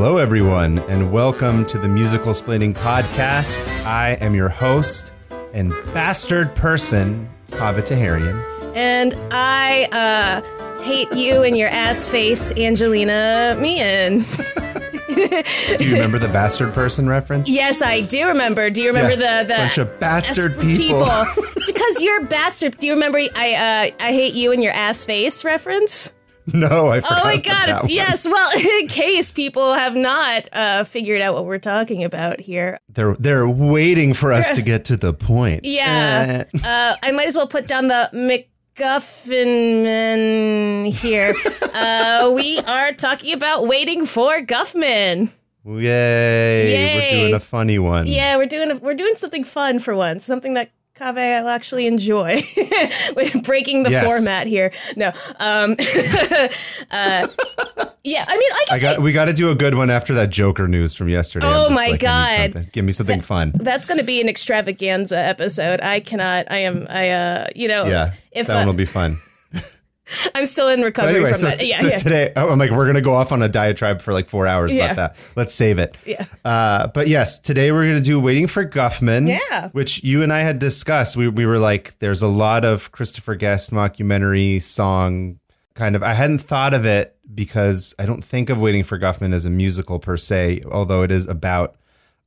Hello, everyone, and welcome to the Musical Splaining Podcast. I am your host and bastard person, Kaveh Taherian. And I uh, hate you and your ass face, Angelina Meehan. Do you remember the bastard person reference? yes, I do remember. Do you remember Yeah, the the bunch of bastard ass people. It's because you're bastard. Do you remember I uh, I hate you and your ass face reference? No, I forgot. Oh my god! Yes. Well, in case people have not uh, figured out what we're talking about here, They're they're waiting for us to get to the point. Yeah. Eh. uh, I might as well put down the McGuffin here. uh, we are talking about waiting for Guffman. Yay, Yay. We're doing a funny one. Yeah, we're doing a, we're doing something fun for once, something that Kaveh will actually enjoy. Breaking the Yes. format here. No, um, uh, yeah. I mean, I I got. We got to do a good one after that Joker news from yesterday. Oh my like, God. Give me something fun. that's going to be an extravaganza episode. I cannot. I am. I. Uh. You know. Yeah, If that uh, one will be fun. I'm still in recovery anyway, from so, that. Yeah. so yeah. today, oh, I'm like, we're gonna go off on a diatribe for like four hours Yeah. about that. Let's save it. Yeah. Uh, but yes, today we're gonna do "Waiting for Guffman." Yeah. Which you and I had discussed. We we were like, there's a lot of Christopher Guest mockumentary song kind of. I hadn't thought of it because I don't think of "Waiting for Guffman" as a musical per se, although it is about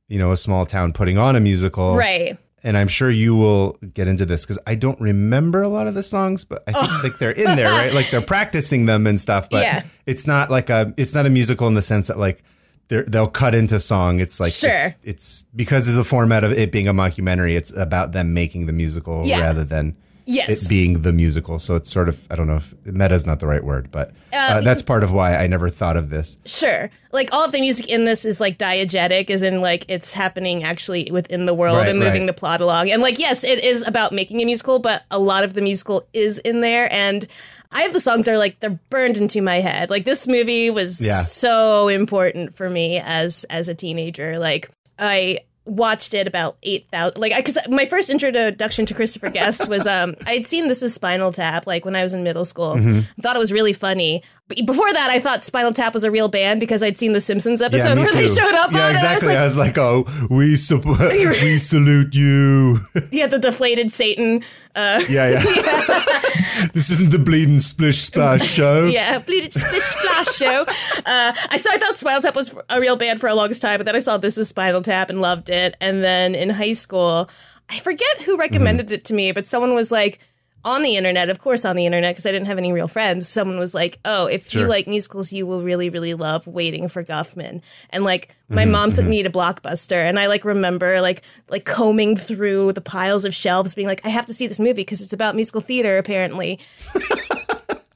you know a small town putting on a musical, Right. And I'm sure you will get into this because I don't remember a lot of the songs, but I think like they're in there, oh. right? Like they're practicing them and stuff. But Oh. Yeah. it's not like a it's not a musical in the sense that like they're, they'll cut into song. It's like Sure. it's, it's because of the format of it being a mockumentary. It's about them making the musical Yeah. rather than Yes. it being the musical. So it's sort of I don't know if meta is not the right word, but uh, that's part of why I never thought of this. Sure. Like all of the music in this is like diegetic, as in like it's happening actually within the world Right, and moving right. the plot along. And like, yes, it is about making a musical, but a lot of the musical is in there. And I have the songs that are like they're burned into my head. Like this movie was Yeah. so important for me as as a teenager. Like I watched it about 8000 like I because my first introduction to christopher guest was um i'd seen this is spinal tap like when i was in middle school Mm-hmm. thought it was really funny but before that i thought spinal tap was a real band because i'd seen the simpsons episode me where they showed up Yeah, on exactly. it I i was was like, oh, we sup- we salute you. yeah the deflated satan uh Yeah, yeah. this isn't the bleeding splish splash show. yeah bleeded splish splash show uh i so i thought spinal tap was a real band for a longest time but then i saw this is spinal tap and loved it and then in high school i forget who recommended Mm-hmm. it to me but someone was like on the internet, of course, on the internet, because I didn't have any real friends. Someone was like, "Oh, if you like musicals, you will really, really love Waiting for Guffman." And like, Mm-hmm, my mom took me to Blockbuster, and I like remember like like combing through the piles of shelves, being like, "I have to see this movie because it's about musical theater, apparently."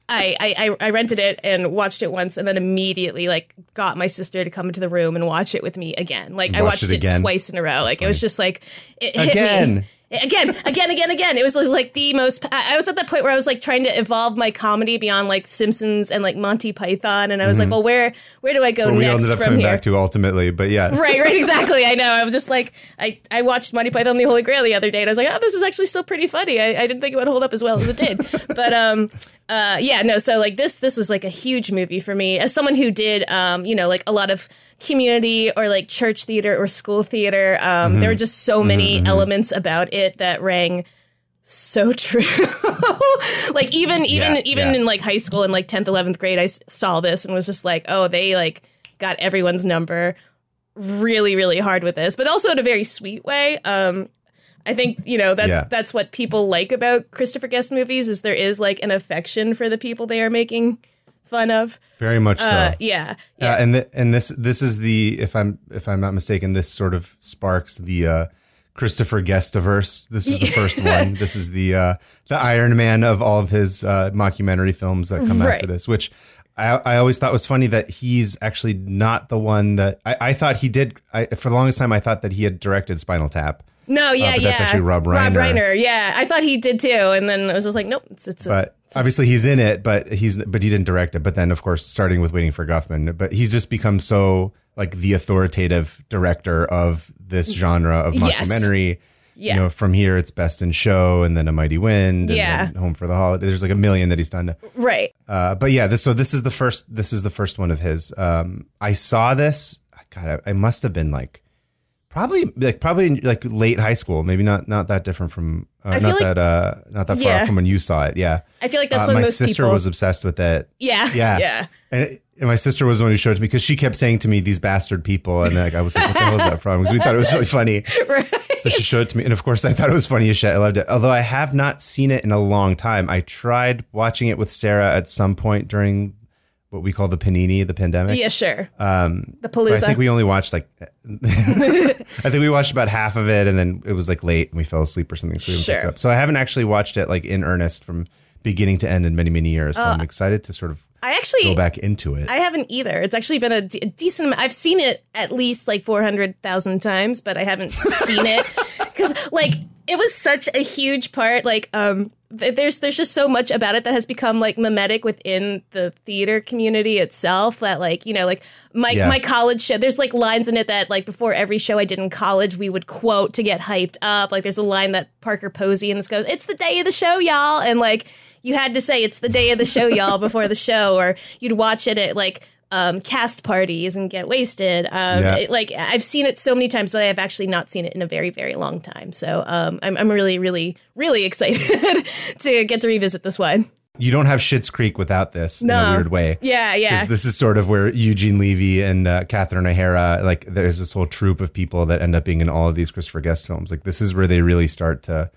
I, I I- rented it and watched it once, and then immediately like got my sister to come into the room and watch it with me again. Like I Watched it it, twice in a row. Like it was just like it hit Again. me. Again, again, again, again. It was like the most. I was at that point where I was like trying to evolve my comedy beyond like Simpsons and like Monty Python, and I was like, well, where where do I go Mm-hmm. we next ended up from coming here? back to ultimately, but yeah. Right, right, exactly. I know. I was just like, I, I watched Monty Python and the Holy Grail the other day, and I was like, oh, this is actually still pretty funny. I, I didn't think it would hold up as well as it did, but um, uh, yeah, no. So like this, this was like a huge movie for me as someone who did, um, you know, like a lot of community or like church theater or school theater. Um, there were just so many elements about it that rang so true. like even even Yeah, even yeah. in like high school in like 10th 11th grade I s- saw this and was just like, "Oh, they like got everyone's number really really hard with this, but also in a very sweet way." Um I think, you know, that's Yeah. that's what people like about Christopher Guest movies is there is like an affection for the people they are making fun of. Very much so. Uh, yeah. Uh, and th- and this this is the if I'm if I'm not mistaken, this sort of sparks the uh, Christopher Guestiverse. This is the first one. This is the uh, the Iron Man of all of his uh, mockumentary films that come Right. after this, which. I, I always thought was funny that he's actually not the one that I, I thought he did. I, for the longest time, I thought that he had directed Spinal Tap, No, yeah, Uh, but yeah. that's actually Rob Rob Reiner. Reiner, yeah. I thought he did too, and then I was just like, nope, it's it's a, but obviously he's in it, but he's but he didn't direct it. But then, of course, starting with Waiting for Guffman, but he's just become so like the authoritative director of this genre of Yes. mockumentary. Yeah. You know, from here it's Best in Show, and then A Mighty Wind, and Yeah. then Home for the Holiday. There's like a million that he's done. Right. Uh, but yeah, this so this is the first. This is the first one of his. Um, I saw this. God, I, I must have been like. Probably like probably like late high school, maybe not not that different from uh, not like- that uh not that far Yeah. from when you saw it. Yeah, I feel like that's Uh, when my sister people. was obsessed with it. yeah. Yeah. Yeah. And, it- and my sister was the one who showed it to me because she kept saying to me, these bastard people. And like, I was like, what the hell is that from? Because we thought it was really funny. Right. So she showed it to me. And of course, I thought it was funny as shit. I loved it. Although I have not seen it in a long time. I tried watching it with Sarah at some point during what we call the panini, the pandemic. Yeah. Sure. Um, the palooza. I think we only watched like, I think we watched about half of it and then it was like late and we fell asleep or something. So we didn't pick it Sure. up. So I haven't actually watched it like in earnest from beginning to end in many, many years. So I'm excited to sort of I actually go back into it. I haven't either. It's actually been a, a decent. amount. I've seen it at least like four hundred thousand times, but I haven't seen it because like it was such a huge part. Like um, there's there's just so much about it that has become like mimetic within the theater community itself. That like you know like my Yeah. my college show. There's like lines in it that like before every show I did in college we would quote to get hyped up. Like there's a line that Parker Posey and this goes, "It's the day of the show, y'all," and like you had to say it's the day of the show, y'all, before the show, or you'd watch it at like um, cast parties and get wasted. Um, Yeah. it- like I've seen it so many times, but I have actually not seen it in a very, very long time. So um, I'm, I'm really, really, really excited to get to revisit this one. you don't have Schitt's Creek without this in a No. weird way. Yeah, yeah. This is sort of where Eugene Levy and uh, Catherine O'Hara, like, there's this whole troop of people that end up being in all of these Christopher Guest films. Like, this is where they really start to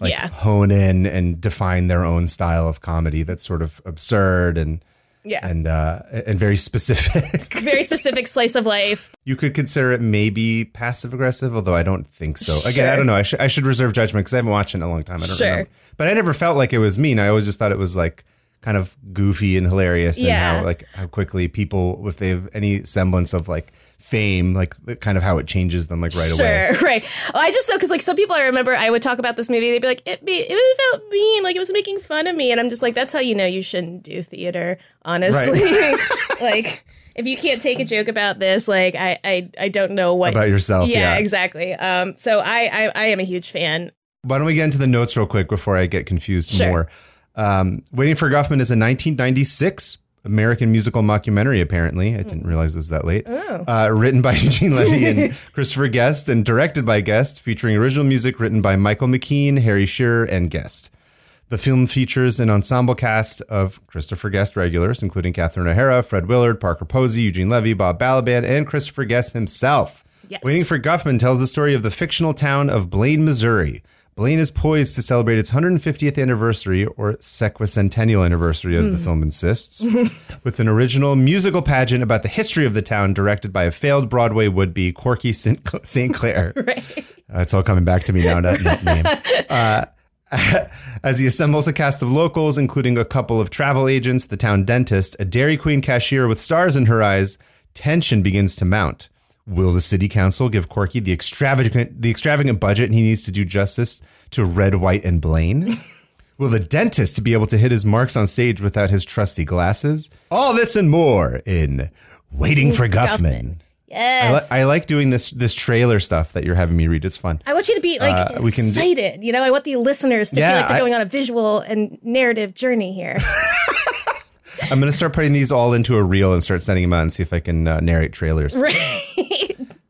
like Yeah. hone in and define their own style of comedy that's sort of absurd and Yeah. and uh, and very specific. very specific slice of life. you could consider it maybe passive aggressive, although I don't think so. Again, I don't know. I should I should reserve judgment because I haven't watched it in a long time. I don't Sure. remember. But I never felt like it was mean. I always just thought it was like kind of goofy and hilarious and how like how quickly people if they have any semblance of like fame, like kind of how it changes them like right sure, away. Sure, right. Well, I just know because like some people I remember I would talk about this movie, they'd be like, it be it felt mean, like it was making fun of me, and I'm just like, that's how you know you shouldn't do theater, honestly. like if you can't take a joke about this, like I I, I don't know what About yourself, Yeah, yeah. exactly. Um, so I, I I am a huge fan. Why don't we get into the notes real quick before I get confused Sure. more? Um, Waiting for Guffman is a 1996 American musical mockumentary. Apparently, I didn't realize it was that late. Uh, written by Eugene Levy and Christopher Guest, and directed by Guest, featuring original music written by Michael McKean, Harry Shearer, and Guest. The film features an ensemble cast of Christopher Guest regulars, including Catherine O'Hara, Fred Willard, Parker Posey, Eugene Levy, Bob Balaban, and Christopher Guest himself. Yes. Waiting for Guffman tells the story of the fictional town of Blaine, Missouri. Blaine is poised to celebrate its 150th anniversary, or sequicentennial anniversary, as the film insists, with an original musical pageant about the history of the town directed by a failed Broadway would be Corky St. St. Clair. Right. Uh, it's all coming back to me now, that, that name. Uh, as he assembles a cast of locals, including a couple of travel agents, the town dentist, a Dairy Queen cashier with stars in her eyes, tension begins to mount. Will the city council give Corky the extravagant the extravagant budget he needs to do justice to Red, White, and Blaine? Will the dentist be able to hit his marks on stage without his trusty glasses? All this and more in Waiting for Guffman. I, Yes. li- I like doing this this trailer stuff that you're having me read. It's fun. I want you to be like Uh, we can do- excited. you know, I want the listeners to Yeah, feel like they're I- going on a visual and narrative journey here. I'm going to start putting these all into a reel and start sending them out and see if I can uh, narrate trailers right.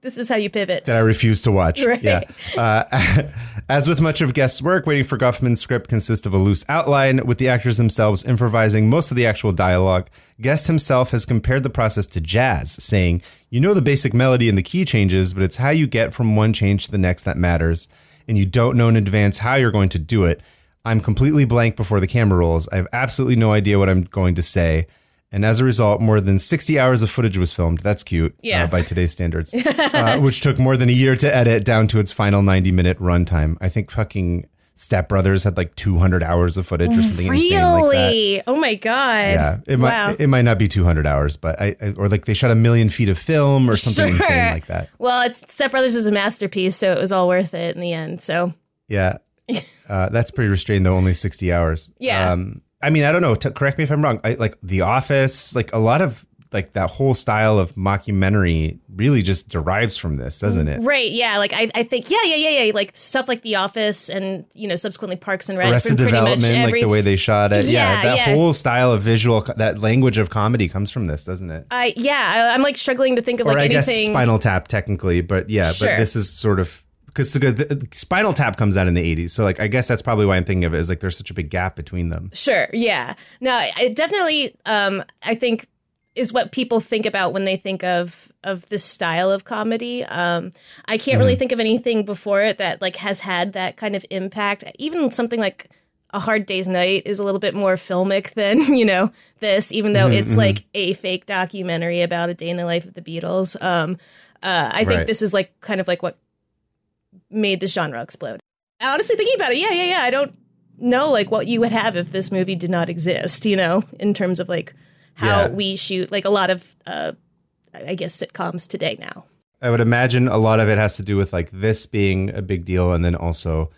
This is how you pivot. that I refuse to watch. Right. Yeah. Uh, as with much of Guest's work, Waiting for Guffman's script consists of a loose outline, with the actors themselves improvising most of the actual dialogue. Guest himself has compared the process to jazz, saying, You know the basic melody and the key changes, but it's how you get from one change to the next that matters, and you don't know in advance how you're going to do it. I'm completely blank before the camera rolls. I have absolutely no idea what I'm going to say. And as a result, more than 60 hours of footage was filmed. That's cute Yeah. uh, by today's standards, uh, which took more than a year to edit down to its final 90 minute runtime. I think fucking Step Brothers had like 200 hours of footage or something insane like that. Really? Oh my god. Yeah, it wow. might it might not be 200 hours, but I, I or like they shot a million feet of film or something Sure. insane like that. Well, it's Step Brothers is a masterpiece, so it was all worth it in the end. So Yeah, uh, that's pretty restrained though. Only 60 hours. Yeah. Um, I mean, I don't know. T- correct me if I'm wrong. I, like The Office, like a lot of like that whole style of mockumentary really just derives from this, doesn't it? Right. Yeah. Like I, I think. Yeah. Yeah. Yeah. Yeah. Like stuff like The Office and you know subsequently Parks and Rec. Arrested and pretty much Development, every- like the way they shot it. Yeah, Yeah, that yeah. whole style of visual, that language of comedy comes from this, doesn't it? I yeah. I, I'm like struggling to think of or like I guess anything. Spinal Tap technically, but yeah, Sure. but this is sort of because Spinal Tap comes out in the '80s, so like I guess that's probably why I'm thinking of it is like there's such a big gap between them. Sure. Yeah. No, it definitely. Um, I think is what people think about when they think of of this style of comedy. Um, I can't really think of anything before it that like has had that kind of impact. Even something like a hard day's night is a little bit more filmic than you know this, even though it's like a fake documentary about a day in the life of the Beatles. Um, uh, I think Right. this is like kind of like what made the genre explode. Honestly, thinking about it, yeah, yeah, yeah. I don't know like what you would have if this movie did not exist. You know, in terms of like how Yeah. we shoot like a lot of uh, I guess sitcoms today now. I would imagine a lot of it has to do with like this being a big deal, and then also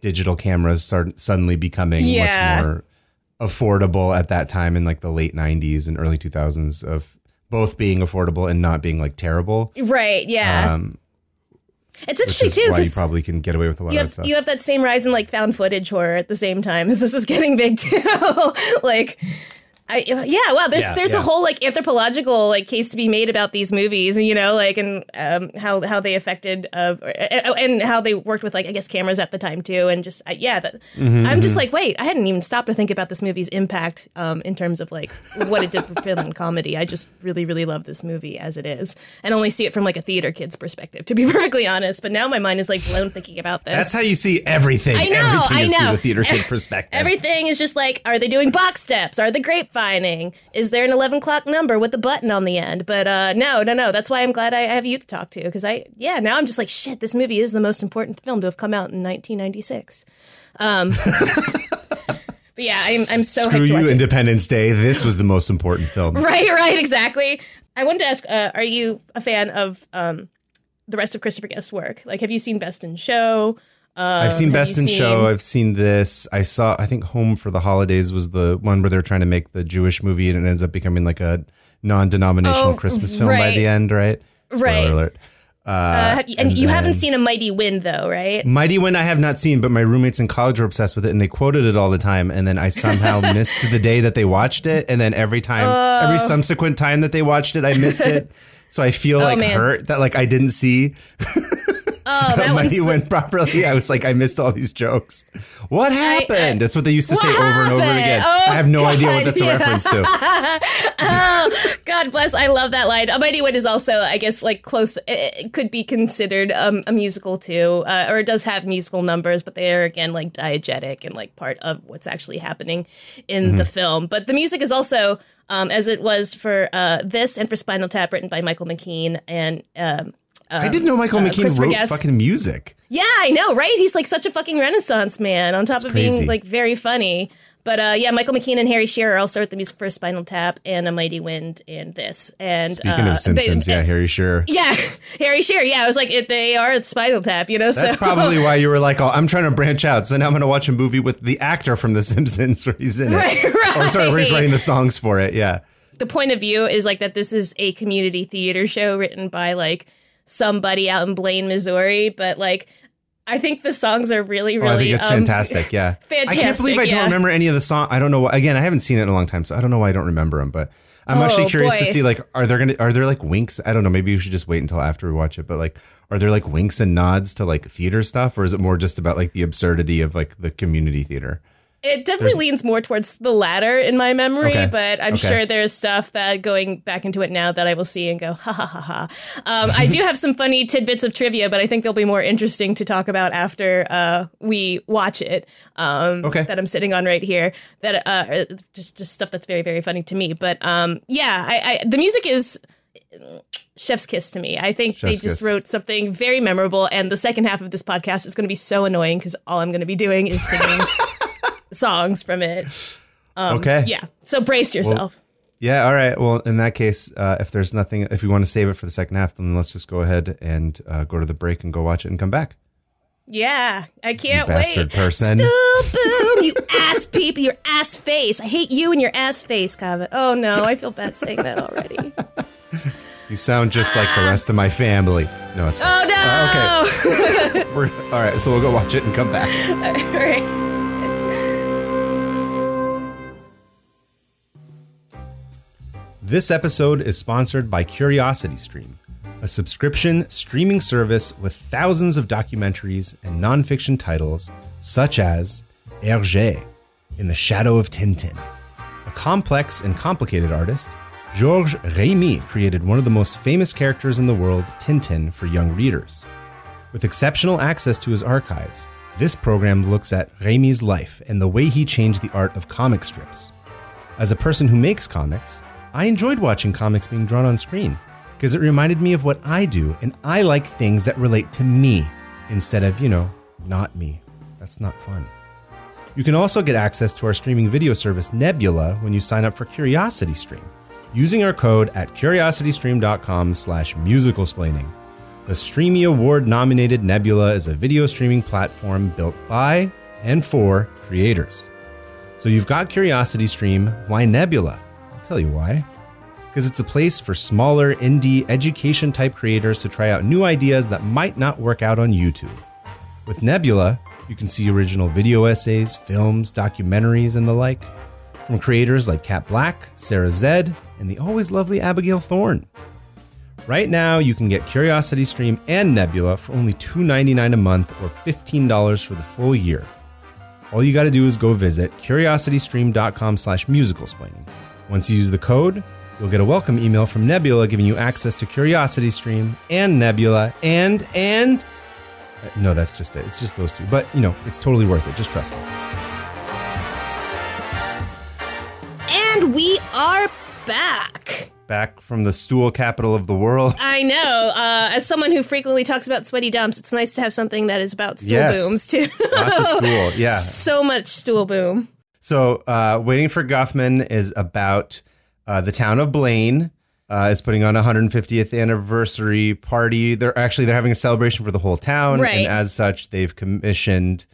digital cameras start suddenly becoming Yeah. much more affordable at that time in like the late '90s and early 2000s of both being affordable and not being like terrible. Right. Yeah. Um, it's interesting too why you probably can get away with a lot you of have stuff. you have that same rise in like found footage horror at the same time as this is getting big too. like. I, yeah, wow. There's Yeah, there's yeah. a whole like anthropological like case to be made about these movies, you know, like and um, how how they affected uh, and how they worked with like I guess cameras at the time too, and just uh, yeah, that, Mm-hmm, I'm just like wait, I hadn't even stopped to think about this movie's impact um, in terms of like what it did for film and comedy. I just really really love this movie as it is, and only see it from like a theater kid's perspective, to be perfectly honest. But now my mind is like blown thinking about this. That's how you see everything. I know, everything I is know. the theater kid perspective. Everything is just like, are they doing box steps? Are the they Is there an 11 o'clock number with a button on the end? But uh, no, no, no. That's why I'm glad I have you to talk to. Because I, yeah, now I'm just like, shit, this movie is the most important film to have come out in 1996. Um, but yeah, I'm, I'm so Screw you. Independence Day. This was the most important film. Right, right, exactly. I wanted to ask, uh, are you a fan of um, the rest of Christopher Guest's work? Like, have you seen Best in Show? I've seen Best you in Show. I've seen this. I saw. I think Home for the Holidays was the one where they're trying to make the Jewish movie, and it ends up becoming like a non-denominational Oh, Christmas film by the end. Right. Spoiler Right. alert. Uh, you- and, and you haven't seen A Mighty Wind, though, right? Mighty Wind I have not seen, but my roommates in college were obsessed with it, and they quoted it all the time. And then I somehow missed the day that they watched it, and then every time, Oh. every subsequent time that they watched it, I missed it. So I feel like man. hurt that like I didn't see Oh, that one's Mighty the- Wind properly. I was like, I missed all these jokes. What happened? That's what they used to say What over and over again. Oh, I have no idea what that's yeah. a reference to. God bless. I love that line. A Mighty Wind is also, I guess, like close. It, it could be considered um, a musical too, uh, or it does have musical numbers, but they are again like diegetic and like part of what's actually happening in Mm-hmm. the film. But the music is also, um, as it was for uh, this and for Spinal Tap, written by Michael McKean and. Um, I didn't know Michael McKean Christopher wrote fucking music. Yeah, I know, right? He's like such a fucking renaissance man on top of crazy. being like very funny. But uh, yeah, Michael McKean and Harry Shearer also wrote the music for Spinal Tap and A Mighty Wind and this. And Speaking uh, of Simpsons, they- yeah, Harry Shearer. yeah, Harry Shearer. Yeah, I was like, it, they are Spinal Tap, you know. That's so probably why you were like, oh, I'm trying to branch out. So now I'm going to watch a movie with the actor from The Simpsons where he's in it. Right, right. Or sorry, where he's writing the songs for it. Yeah. the point of view is like that. This is a community theater show written by like somebody out in Blaine, Missouri, but like. I think the songs are really, really. Oh, I think it's um, fantastic. Yeah. fantastic. I can't believe I don't remember any of the song. I don't know. why- Again, I haven't seen it in a long time, so I don't know why I don't remember them. But I'm actually Oh, curious to see like, are there gonna are there like winks? I don't know. Maybe we should just wait until after we watch it. But like, are there like winks and nods to like theater stuff, or is it more just about like the absurdity of like the community theater? It definitely leans more towards the latter in my memory, Okay. but I'm Okay. sure there's stuff that going back into it now that I will see and go, ha ha ha ha. Um, I do have some funny tidbits of trivia, but I think they'll be more interesting to talk about after uh, we watch it. Um, Okay. That I'm sitting on right here. That uh, just just stuff that's very very funny to me. But um, yeah, I, I the music is chef's kiss to me. I think Chef's they just kiss. wrote something very memorable, and the second half of this podcast is going to be so annoying because all I'm going to be doing is singing songs from it. okay. Um, Yeah, so brace yourself. Yeah. All right. Well, in that case, uh, if there's nothing, if we want to save it for the second half, then let's just go ahead and uh, go to the break and go watch it and come back. Yeah, I can't bastard wait. person. Boom, you ass people, your ass face. I hate you and your ass face, Kavit. Oh no, I feel bad saying that already. You sound just like the rest of my family. No, it's fine. Oh no! okay. We're, all right, so we'll go watch it and come back. All right. This episode is sponsored by CuriosityStream, a subscription streaming service with thousands of documentaries and nonfiction titles, such as Hergé, In the Shadow of Tintin. A complex and complicated artist, Georges Remi created one of the most famous characters in the world, Tintin, for young readers. With exceptional access to his archives, this program looks at Remi's life and the way he changed the art of comic strips. As a person who makes comics, I enjoyed watching comics being drawn on screen because it reminded me of what I do, and I like things that relate to me instead of, you know, not me. That's not fun. You can also get access to our streaming video service Nebula when you sign up for CuriosityStream using our code at curiositystream.com slash musicalsplaining. The Streamy Award nominated Nebula is a video streaming platform built by and for creators. So you've got CuriosityStream, why Nebula? Tell you why. Because it's a place for smaller indie education type creators to try out new ideas that might not work out on YouTube. With Nebula, you can see original video essays, films, documentaries, and the like from creators like Kat Blaque, Sarah Zed, and the always lovely Abigail Thorn. Right now, you can get CuriosityStream and Nebula for only $2.99 a month or $15 for the full year. All you got to do is go visit curiositystream.com slash musicalsplaining. Once you use the code, you'll get a welcome email from Nebula giving you access to CuriosityStream and Nebula and, and, no, that's just it. It's just those two. But, you know, it's totally worth it. Just trust me. And we are back. Back from the stool capital of the world. I know. Uh, as someone who frequently talks about sweaty dumps, it's nice to have something that is about stool Yes. booms too. Lots of stool. Yeah. so much stool boom. So, uh, Waiting for Guffman is about uh, the town of Blaine. Uh, is putting on a 150th anniversary party. They're actually they're having a celebration for the whole town, Right. and as such, they've commissioned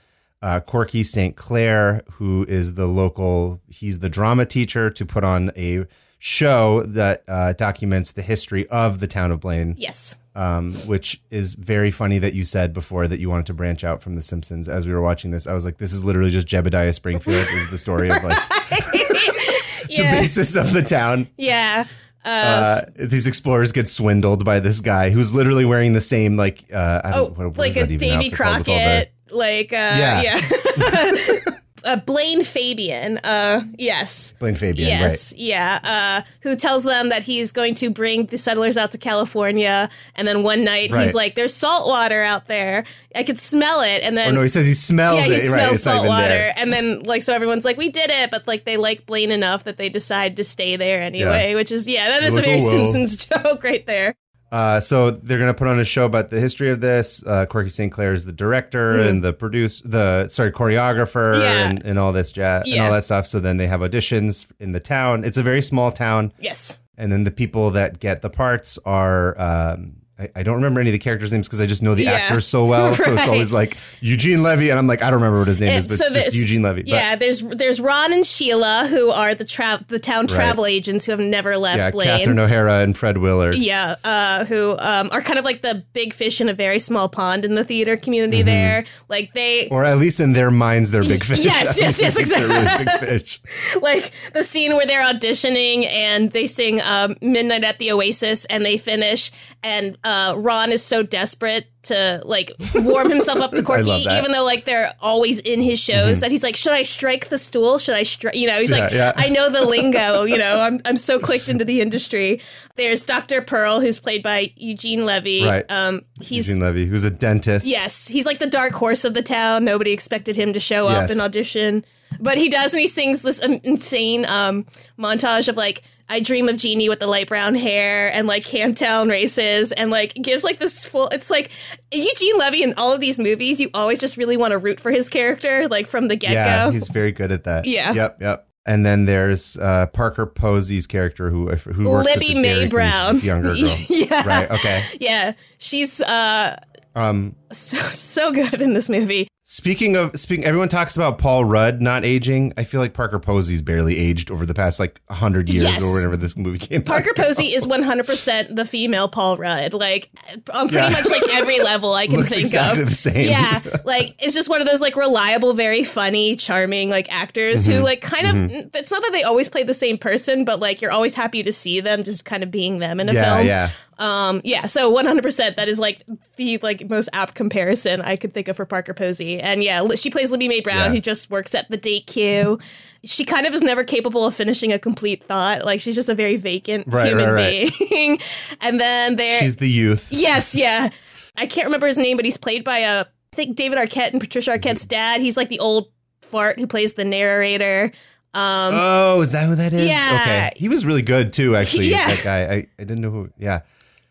uh, Corky St. Clair, who is the local. He's the drama teacher to put on a show that uh, documents the history of the town of Blaine Yes. um, which is very funny that you said before that you wanted to branch out from The Simpsons. As we were watching this, I was like, this is literally just Jebediah Springfield is the story of like the Yeah. basis of the town. Yeah. Uh, Uh, these explorers get swindled by this guy who's literally wearing the same like uh, I oh, don't, what, what like a Davy outfit called with all the- Crockett. Like, uh, Yeah. yeah. uh, Blaine Fabian. Uh, yes. Blaine Fabian, Yes, yeah. Uh, who tells them that he's going to bring the settlers out to California, and then one night Right. he's like, "There's salt water out there. I could smell it." And then Or no, he says he smells yeah, he it. smells right, salt water, there. and then like so everyone's like, "We did it," but like they like Blaine enough that they decide to stay there anyway, which is yeah, that is like, a very "Oh, well." Simpsons joke right there. Uh, so they're gonna put on a show about the history of this. Uh, Corky St. Clair is the director and the produce, the sorry choreographer, Mm-hmm. Yeah. and, and all this jazz and all that stuff. So then they have auditions in the town. It's a very small town, Yes. and then the people that get the parts are. Um, I, I don't remember any of the characters' names because I just know the Yeah. actors so well. So it's always like Eugene Levy, and I'm like, I don't remember what his name is, but so it's just Eugene Levy. But- Yeah, there's there's Ron and Sheila who are the tra- the town travel agents who have never left yeah, Blaine. Catherine O'Hara and Fred Willard. Yeah, uh, who um, are kind of like the big fish in a very small pond in the theater community Mm-hmm. there. Like they, Or at least in their minds, they're big fish. Yes, yes, yes, They're really big fish. like the scene where they're auditioning and they sing um, "Midnight at the Oasis" and they finish, and uh, Ron is so desperate to like warm himself up to Corky. Mm-hmm. even though like they're always in his shows, that he's like, "Should I strike the stool? Should I strike?" You know, he's Yeah, like, yeah. "I know the lingo." You know, I'm I'm so clicked into the industry. There's Dr. Pearl, who's played by Eugene Levy. Right. Um, he's Eugene Levy, who's a dentist. Yes, he's like the dark horse of the town. Nobody expected him to show up Yes. and audition, but he does, and he sings this um, insane um, montage of like "I Dream of Jeannie with the light brown hair" and like Camptown races, and like gives like this full. It's like Eugene Levy in all of these movies. You always just really want to root for his character, like from the get go. Yeah, he's very good at that. Yeah. Yep, yep. And then there's uh, Parker Posey's character who who works Libby at the Mae Dairy Brown. She's younger girl. yeah, Right. Okay. yeah. She's uh Um, so so good in this movie. Speaking of speaking, everyone talks about Paul Rudd not aging. I feel like Parker Posey's barely aged over the past like hundred years Yes. or whenever this movie came out. Parker Posey is 100% the female Paul Rudd. Like on pretty Yeah. much like every level I can Looks think exactly of. the same. Yeah, like it's just one of those like reliable, very funny, charming like actors Mm-hmm. who like kind of. It's not that they always play the same person, but like you're always happy to see them just kind of being them in a yeah, film. yeah. Um, yeah, so 100% that is like the like most apt comparison I could think of for Parker Posey. And yeah, she plays Libby Mae Brown Yeah. who just works at the DQ. She kind of is never capable of finishing a complete thought. Like she's just a very vacant Right, human right, right. being. and then there She's the youth. Yes, yeah. I can't remember his name, but he's played by a I think David Arquette and Patricia Arquette's dad. He's like the old fart who plays the narrator. Um, Oh, is that who that is? Yeah. Okay. He was really good too, actually. Yeah. That guy. I, I didn't know who. Yeah.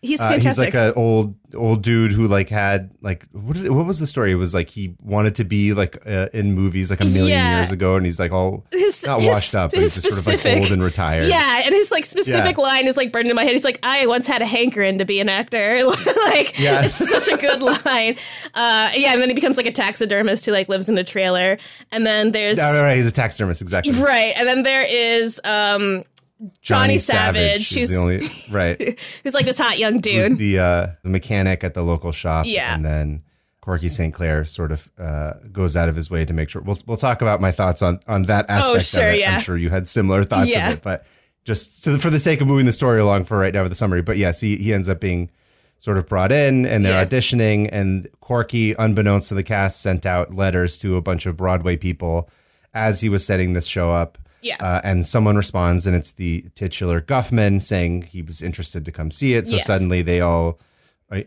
He's Uh, he's like an old old dude who like had like what did, what was the story? It was like he wanted to be like uh, in movies like a million Yeah. years ago, and he's like all His- not his- washed up, he's his just sort of like specific- old and retired. Yeah, and his like specific Yeah. line is like burned in my head. He's like, "I once had a hankering to be an actor." like, Yeah. it's such a good line. Uh, yeah, and then he becomes like a taxidermist who like lives in a trailer. And then there's Yeah, right, right. He's a taxidermist, exactly. right, and then there is um, Johnny Savage, who's who's the only right. who's like this hot young dude. the uh, the mechanic at the local shop? Yeah. and then Corky St. Clair sort of uh, goes out of his way to make sure. We'll we'll talk about my thoughts on on that aspect. Oh, sure, of it. yeah. I'm sure you had similar thoughts Yeah. of it, but just to, for the sake of moving the story along for right now with the summary. But yes, he he ends up being sort of brought in and they're Yeah. auditioning and Corky unbeknownst to the cast sent out letters to a bunch of Broadway people as he was setting this show up Yeah. uh, and someone responds and it's the titular Guffman saying he was interested to come see it so Yes. suddenly they all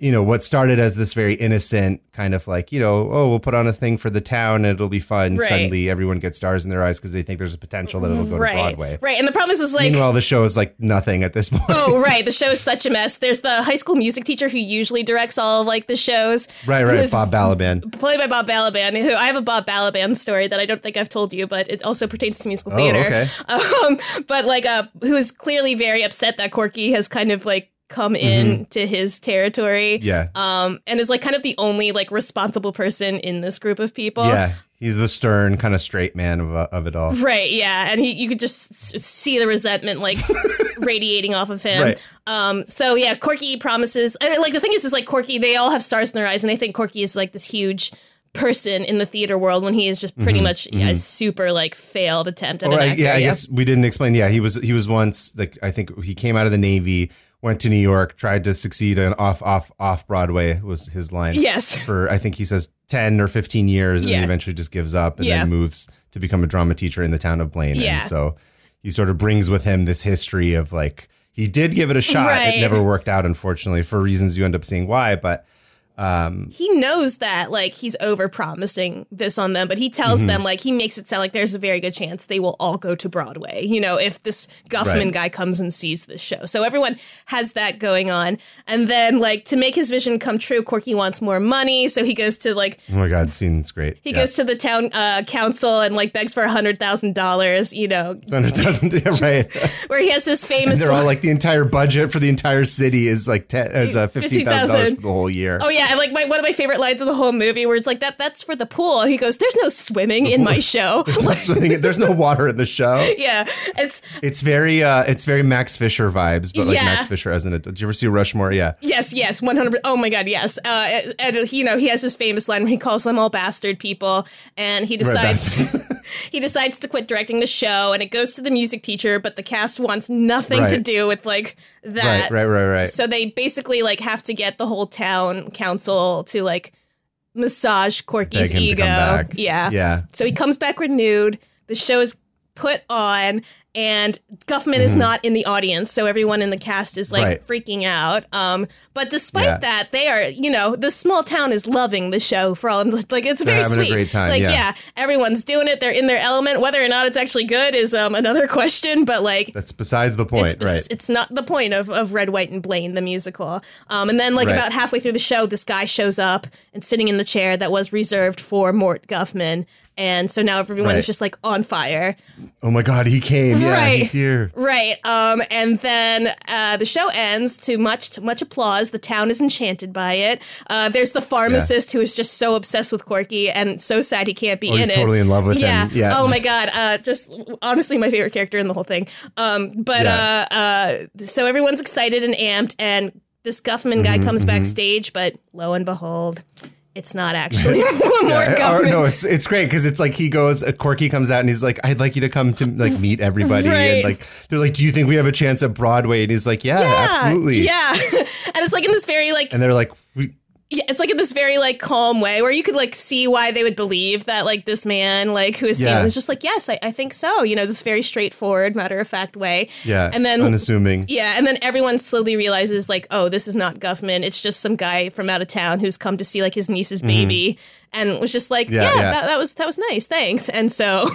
you know what started as this very innocent kind of like you know oh we'll put on a thing for the town and it'll be fun Right. suddenly everyone gets stars in their eyes because they think there's a potential that it'll go right, to Broadway right. And the problem is, is like. meanwhile the show is like nothing at this point Oh right, the show is such a mess. There's the high school music teacher who usually directs all of like the shows. right right Bob Balaban played by Bob Balaban. Who I have a Bob Balaban story that I don't think I've told you, but it also pertains to musical Oh, theater. okay. Um, but like, uh, who is clearly very upset that Corky has kind of like come in to his territory. Mm-hmm. yeah Um, and is like kind of the only like responsible person in this group of people. yeah he's the stern kind of straight man of, uh, of it all Right, yeah, and he you could just see the resentment like radiating off of him. Right. Um, so yeah, Corky promises. And like the thing is, is like Corky, they all have stars in their eyes, and they think Corky is like this huge person in the theater world when he is just pretty much a super like failed attempt at Mm-hmm, Or an actor. yeah, I guess we didn't explain. Yeah, he was he was once like I think he came out of the Navy, went to New York, tried to succeed in off off off Broadway was his line. Yes. For I think he says ten or fifteen years, and Yeah. he eventually just gives up and Yeah. then moves to become a drama teacher in the town of Blaine. Yeah. And so he sort of brings with him this history of like he did give it a shot. Right. It never worked out, unfortunately, for reasons you end up seeing why. But he knows that like he's over promising this on them, but he tells Mm-hmm. them like he makes it sound like there's a very good chance they will all go to Broadway. You know, if this Guffman Right. guy comes and sees this show, so everyone has that going on. And then like to make his vision come true, Corky wants more money, so he goes to like oh my god, scene's great. he goes to the town uh, council and like begs for a hundred thousand dollars. You know, Thunder doesn't yeah, right. where he has this famous. They're all like the entire budget for the entire city is like ten, is uh, fifteen thousand dollars for the whole year. Oh yeah, and like my, one of my favorite lines of the whole movie, where it's like that. That's for the pool. And he goes, "There's no swimming in my show." There's no swimming. There's no water in the show. yeah, it's It's very uh it's very Max Fischer vibes, but like Yeah. Max Fischer as an adult. Did you ever see Rushmore? Yeah. yes, yes, one hundred. Oh my god, yes. Uh, and, and you know he has his famous line where he calls them all bastard people, and he decides he decides to quit directing the show, and it goes to the music teacher, but the cast wants nothing to do with like that. Right, right, right, right. So they basically like have to get the whole town council to like massage Corky's Beg him to ego. Yeah. Yeah. So he comes back renewed. The show is put on, and Guffman is not in the audience, so everyone in the cast is like Mm-hmm. Right. freaking out. Um, but despite Yeah. that, they are, you know, the small town is loving the show for all. Like it's very having a sweet. great time, Like yeah. everyone's doing it. They're in their element. Whether or not it's actually good is um, another question. But like That's besides the point, it's, right? it's not the point of, of Red, White, and Blaine, the musical. Um, and then, like, Right. about halfway through the show, this guy shows up and sitting in the chair that was reserved for Mort Guffman. And so now everyone Right. is just like on fire. Oh my God, he came. Yeah, Right. he's here. Right. Um, and then uh, the show ends to much much applause. The town is enchanted by it. Uh, there's the pharmacist who is just so obsessed with Corky and so sad he can't be Oh, in he's it. totally in love with yeah. him. Yeah. Oh my god. Uh, just honestly, my favorite character in the whole thing. Um, but Yeah. uh, uh, so everyone's excited and amped, and this Guffman Mm-hmm, guy comes backstage, but lo and behold. It's not actually more Yeah, or, no, it's it's great because it's like he goes, Corky comes out and he's like, "I'd like you to come to like meet everybody." Right. And like they're like, "Do you think we have a chance at Broadway?" And he's like, "Yeah, Yeah, absolutely." Yeah. and it's like in this very like And they're like, we, Yeah, it's like in this very like calm way where you could like see why they would believe that like this man like who is Yeah. seen is just like yes I, I think so you know this very straightforward matter of fact way "Yeah," and then unassuming. yeah and then everyone slowly realizes like oh this is not Guffman it's just some guy from out of town who's come to see like his niece's baby and was just like Mm-hmm. Yeah, yeah, yeah. That, that was that was nice thanks and so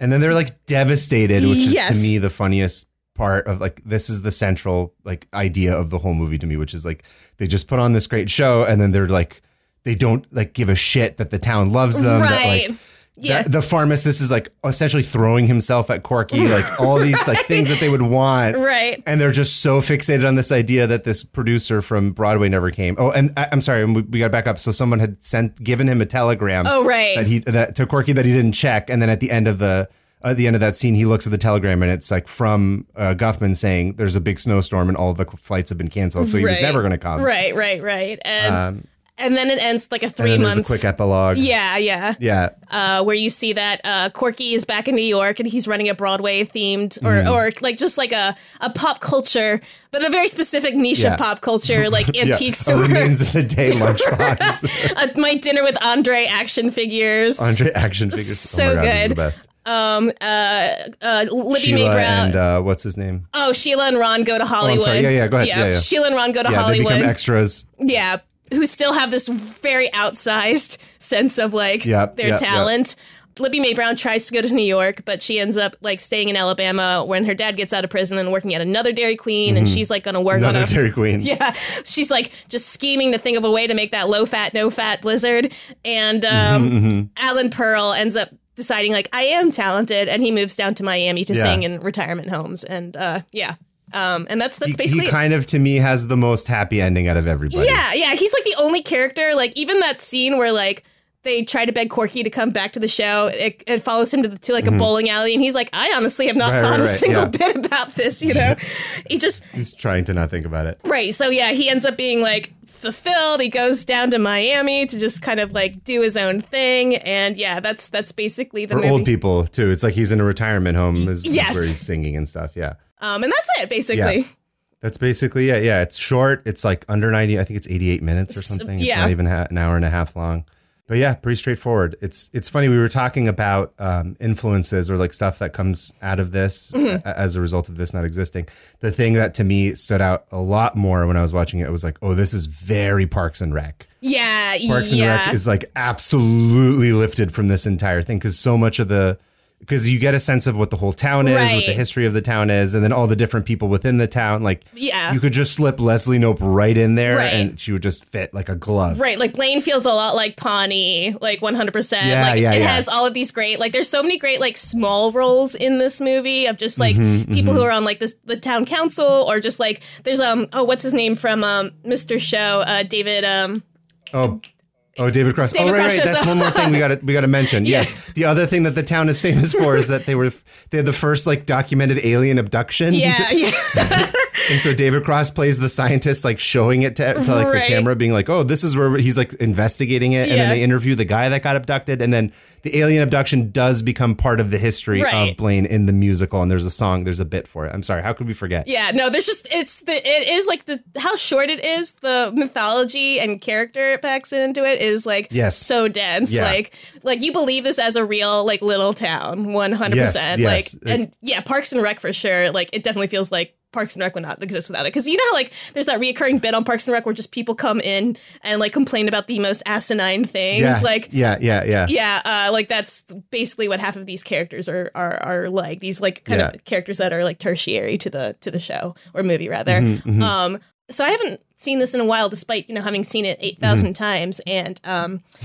And then they're like devastated, which is Yes. to me the funniest part of like this is the central like idea of the whole movie to me, which is like they just put on this great show and then they're like they don't like give a shit that the town loves them. That, right like, yeah that- the pharmacist is like essentially throwing himself at Corky, like all these like things that they would want. right And they're just so fixated on this idea that this producer from Broadway never came. Oh, and I, I'm sorry, we, we got to back up. So someone had sent, given him a telegram. Oh, right. that he that to Corky that he didn't check, and then at the end of the at the end of that scene, he looks at the telegram and it's like from uh, Guffman saying there's a big snowstorm and all the flights have been canceled, so he was never going to come. right right right and and then it ends with like a And three there's months a quick epilogue. yeah yeah Yeah. uh, where you see that uh, Corky is back in New York and he's running a Broadway themed or, Mm-hmm. or like just like a, a pop culture, but a very specific niche Yeah. of pop culture, like antique yeah. A store. remains of the day lunchbox. uh, my dinner with Andre action figures. Andre action figures. So oh God, good. the best. Um, uh, uh, Libby Sheila Brown. and uh, what's his name? oh, Sheila and Ron go to Hollywood. sorry. Yeah, yeah, go ahead. Yeah, yeah. Sheila and Ron go to Yeah, they Hollywood. become extras. Yeah, who still have this very outsized sense of like Yep, their yep, yep. talent. Libby Mae Brown tries to go to New York, but she ends up like staying in Alabama when her dad gets out of prison and working at another Dairy Queen, and she's like gonna work Mm-hmm. Another on a Dairy Queen. yeah, she's like just scheming to think of a way to make that low fat, no fat blizzard. And um, Mm-hmm, Alan Pearl ends up deciding like I am talented, and he moves down to Miami to Yeah. sing in retirement homes. And uh, yeah, um, and that's that's basically he kind of to me has the most happy ending out of everybody. yeah, yeah. He's like the only character. Like even that scene where like they try to beg Corky to come back to the show, it, it follows him to, the, to like a bowling alley, and he's like, I honestly have not Mm-hmm. Right, thought right, a right, single yeah. bit about this. You know, he just He's trying to not think about it. right. So yeah, he ends up being like fulfilled. He goes down to Miami to just kind of like do his own thing, and yeah, that's that's basically the For movie. old people too. It's like he's in a retirement home is, is Yes. where he's singing and stuff. Yeah. Um, and that's it basically. Yeah. That's basically it. Yeah, it's short. It's like under 90, I think it's 88 minutes or something. It's yeah. not even ha- an hour and a half long. But yeah, pretty straightforward. It's it's funny we were talking about um, influences or like stuff that comes out of this Mm-hmm. a- as a result of this not existing. The thing that to me stood out a lot more when I was watching it was like, oh, this is very Parks and Rec. Yeah, Parks and yeah. Rec is like absolutely lifted from this entire thing because so much of the because you get a sense of what the whole town is, what the history of the town is, and then all the different people within the town. Like, Yeah. you could just slip Leslie Knope right in there, Right. and she would just fit like a glove. Right, like Blaine feels a lot like Pawnee, like 100%. Yeah, like yeah, it yeah. has all of these great like there's so many great like small roles in this movie of just like Mm-hmm, people who are on like this the town council or just like there's um oh what's his name from um Mr. Show, uh David um Oh. Oh, David Cross. David oh, right, Cross right. That's up. one more thing we got to we got to mention. Yes, the other thing that the town is famous for is that they were they had the first like documented alien abduction. yeah, yeah. And so David Cross plays the scientist, like showing it to, to like the camera, being like, "Oh, this is where he's like investigating it." And then they interview the guy that got abducted, and then the alien abduction does become part of the history Right. of Blaine in the musical. And there's a song, there's a bit for it. I'm sorry, how could we forget? Yeah, no, there's just it's the it is like the how short it is, the mythology and character it packs into it is like Yes. so dense. Yeah. Like like you believe this as a real like little town, one hundred percent. Like and yeah, Parks and Rec for sure. Like it definitely feels like Parks and Rec would not exist without it. Because you know like there's that reoccurring bit on Parks and Rec where just people come in and like complain about the most asinine things. Yeah, Like yeah, yeah, yeah. yeah, uh, like that's basically what half of these characters are are, are like. These like kind Yeah. of characters that are like tertiary to the to the show or movie rather. Mm-hmm, Um, so I haven't seen this in a while, despite you know having seen it eight Mm-hmm. times, and um,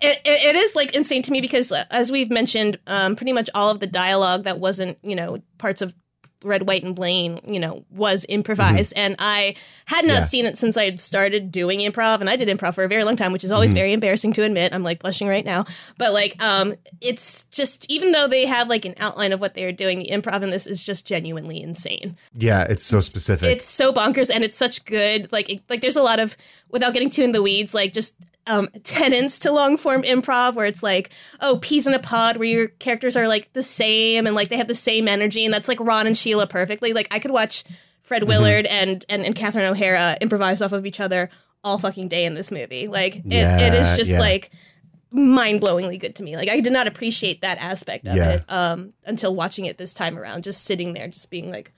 it, it, it is like insane to me because uh, as we've mentioned um, pretty much all of the dialogue that wasn't you know parts of red white and blaine you know was improvised. And i had not Yeah. seen it since i had started doing improv and i did improv for a very long time which is always very embarrassing to admit. I'm like blushing right now. But like um it's just even though they have like an outline of what they are doing the improv in this is just genuinely insane. Yeah, it's so specific. it's so bonkers and it's such good like it- like there's a lot of without getting too in the weeds like just um tenants to long form improv where it's like oh peas in a pod where your characters are like the same and like they have the same energy and that's like ron and sheila perfectly like i could watch fred willard and, and and catherine o'hara improvise off of each other all fucking day in this movie like it, it is just yeah. like mind-blowingly good to me like i did not appreciate that aspect of Yeah. it um until watching it this time around just sitting there just being like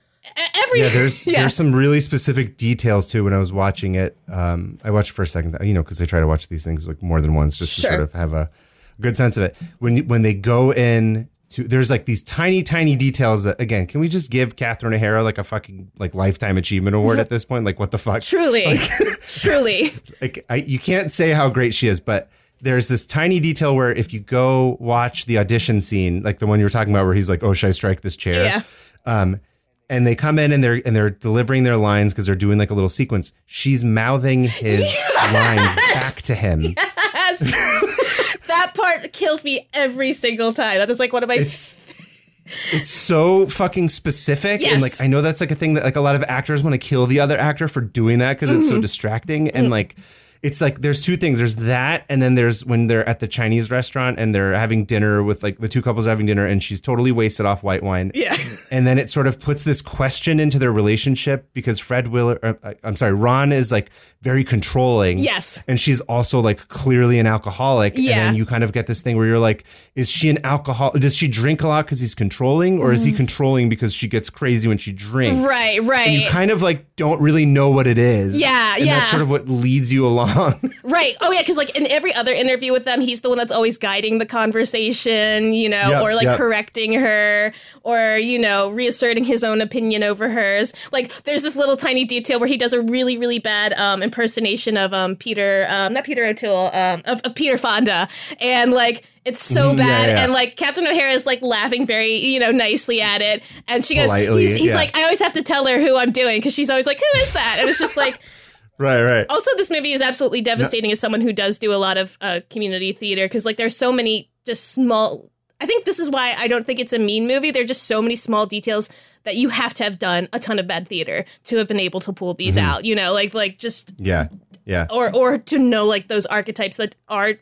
every yeah, there's yeah. there's some really specific details too. When I was watching it, um, I watched for a second, you know, because I try to watch these things like more than once, just Sure. to sort of have a good sense of it. When when they go in to, there's like these tiny, tiny details that again, can we just give Catherine O'Hara like a fucking like lifetime achievement award at this point? Like, what the fuck? Truly, truly. like I, you can't say how great she is, but there's this tiny detail where if you go watch the audition scene, like the one you were talking about, where he's like, "Oh, should I strike this chair?" Yeah. Um, and they come in and they're and they're delivering their lines because they're doing like a little sequence. She's mouthing his lines back to him. Yes. that part kills me every single time. That is like one of my. It's it's so fucking specific Yes. and like I know that's like a thing that like a lot of actors want to kill the other actor for doing that because Mm-hmm. it's so distracting Mm. and like it's like there's two things there's that and then there's when they're at the Chinese restaurant and they're having dinner with like the two couples having dinner and she's totally wasted off white wine yeah. and then it sort of puts this question into their relationship because Fred Willard or, uh, I'm sorry Ron is like very controlling Yes. and she's also like clearly an alcoholic Yeah. and then you kind of get this thing where you're like is she an alcohol does she drink a lot because he's controlling or is he controlling because she gets crazy when she drinks Mm. Right, right. and you kind of like don't really know what it is Yeah, and yeah. that's sort of what leads you along Right. Oh yeah, because like in every other interview with them, he's the one that's always guiding the conversation, you know, Yep, or like yep. correcting her, or you know, reasserting his own opinion over hers. Like there's this little tiny detail where he does a really, really bad um, impersonation of um, Peter, um, not Peter O'Toole, um, of, of Peter Fonda, and like. It's so Mhm, yeah, bad, yeah. and like Catherine O'Hara is like laughing very, you know, nicely at it, and she goes, Politely, he's, he's yeah. like, I always have to tell her who I'm doing because she's always like, who is that? And it's just like, right right also this movie is absolutely devastating as someone who does do a lot of uh, community theater because like there's so many just small i think this is why i don't think it's a mean movie there are just so many small details that you have to have done a ton of bad theater to have been able to pull these Mm-hmm. out you know like like just yeah yeah or or to know like those archetypes that are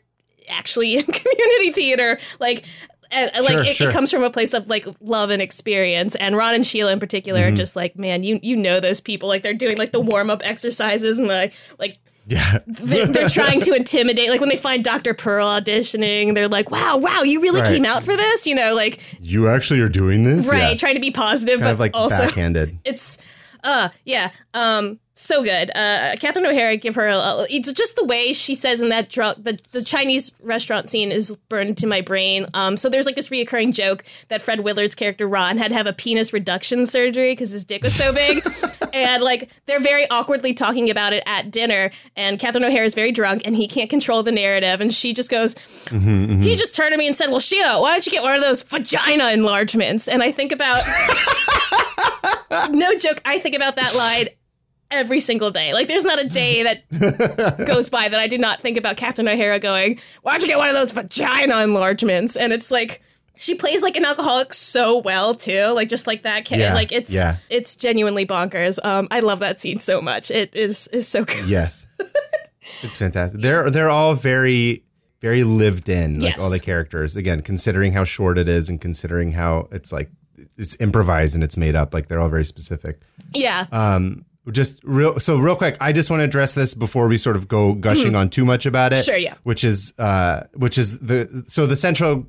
actually in community theater like and, Sure, like it, sure. it comes from a place of like love and experience and ron and sheila in particular Mm-hmm. are just like man you you know those people like they're doing like the warm-up exercises and like like yeah they're, they're trying to intimidate like when they find dr pearl auditioning they're like wow wow you really Right. came out for this you know like you actually are doing this right yeah. trying to be positive kind but like also backhanded it's uh yeah um so good. Uh catherine o'hara give her a, it's just the way she says in that drunk the, the chinese restaurant scene is burned to my brain. Um so there's like this reoccurring joke that fred willard's character ron had to have a penis reduction surgery because his dick was so big. And like they're very awkwardly talking about it at dinner and catherine o'hara is very drunk and he can't control the narrative and she just goes he just turned to me and said well sheila why don't you get one of those vagina enlargements? And i think about no joke, I think about that line every single day. Like, there's not a day that goes by that I do not think about Catherine O'Hara going, "Why don't you get one of those vagina enlargements?" And it's like she plays like an alcoholic so well too, like just like that. Kid. Yeah, Like it's yeah. it's genuinely bonkers. Um, I love that scene so much. It is is so good. Yes. it's fantastic. They're they're all very very lived in, like Yes. all the characters. Again, considering how short it is and considering how it's like it's improvised and it's made up, like they're all very specific. Yeah. Um just real so real quick, I just want to address this before we sort of go gushing on too much about it. Mm-hmm. Sure, yeah. Which is uh which is the so the central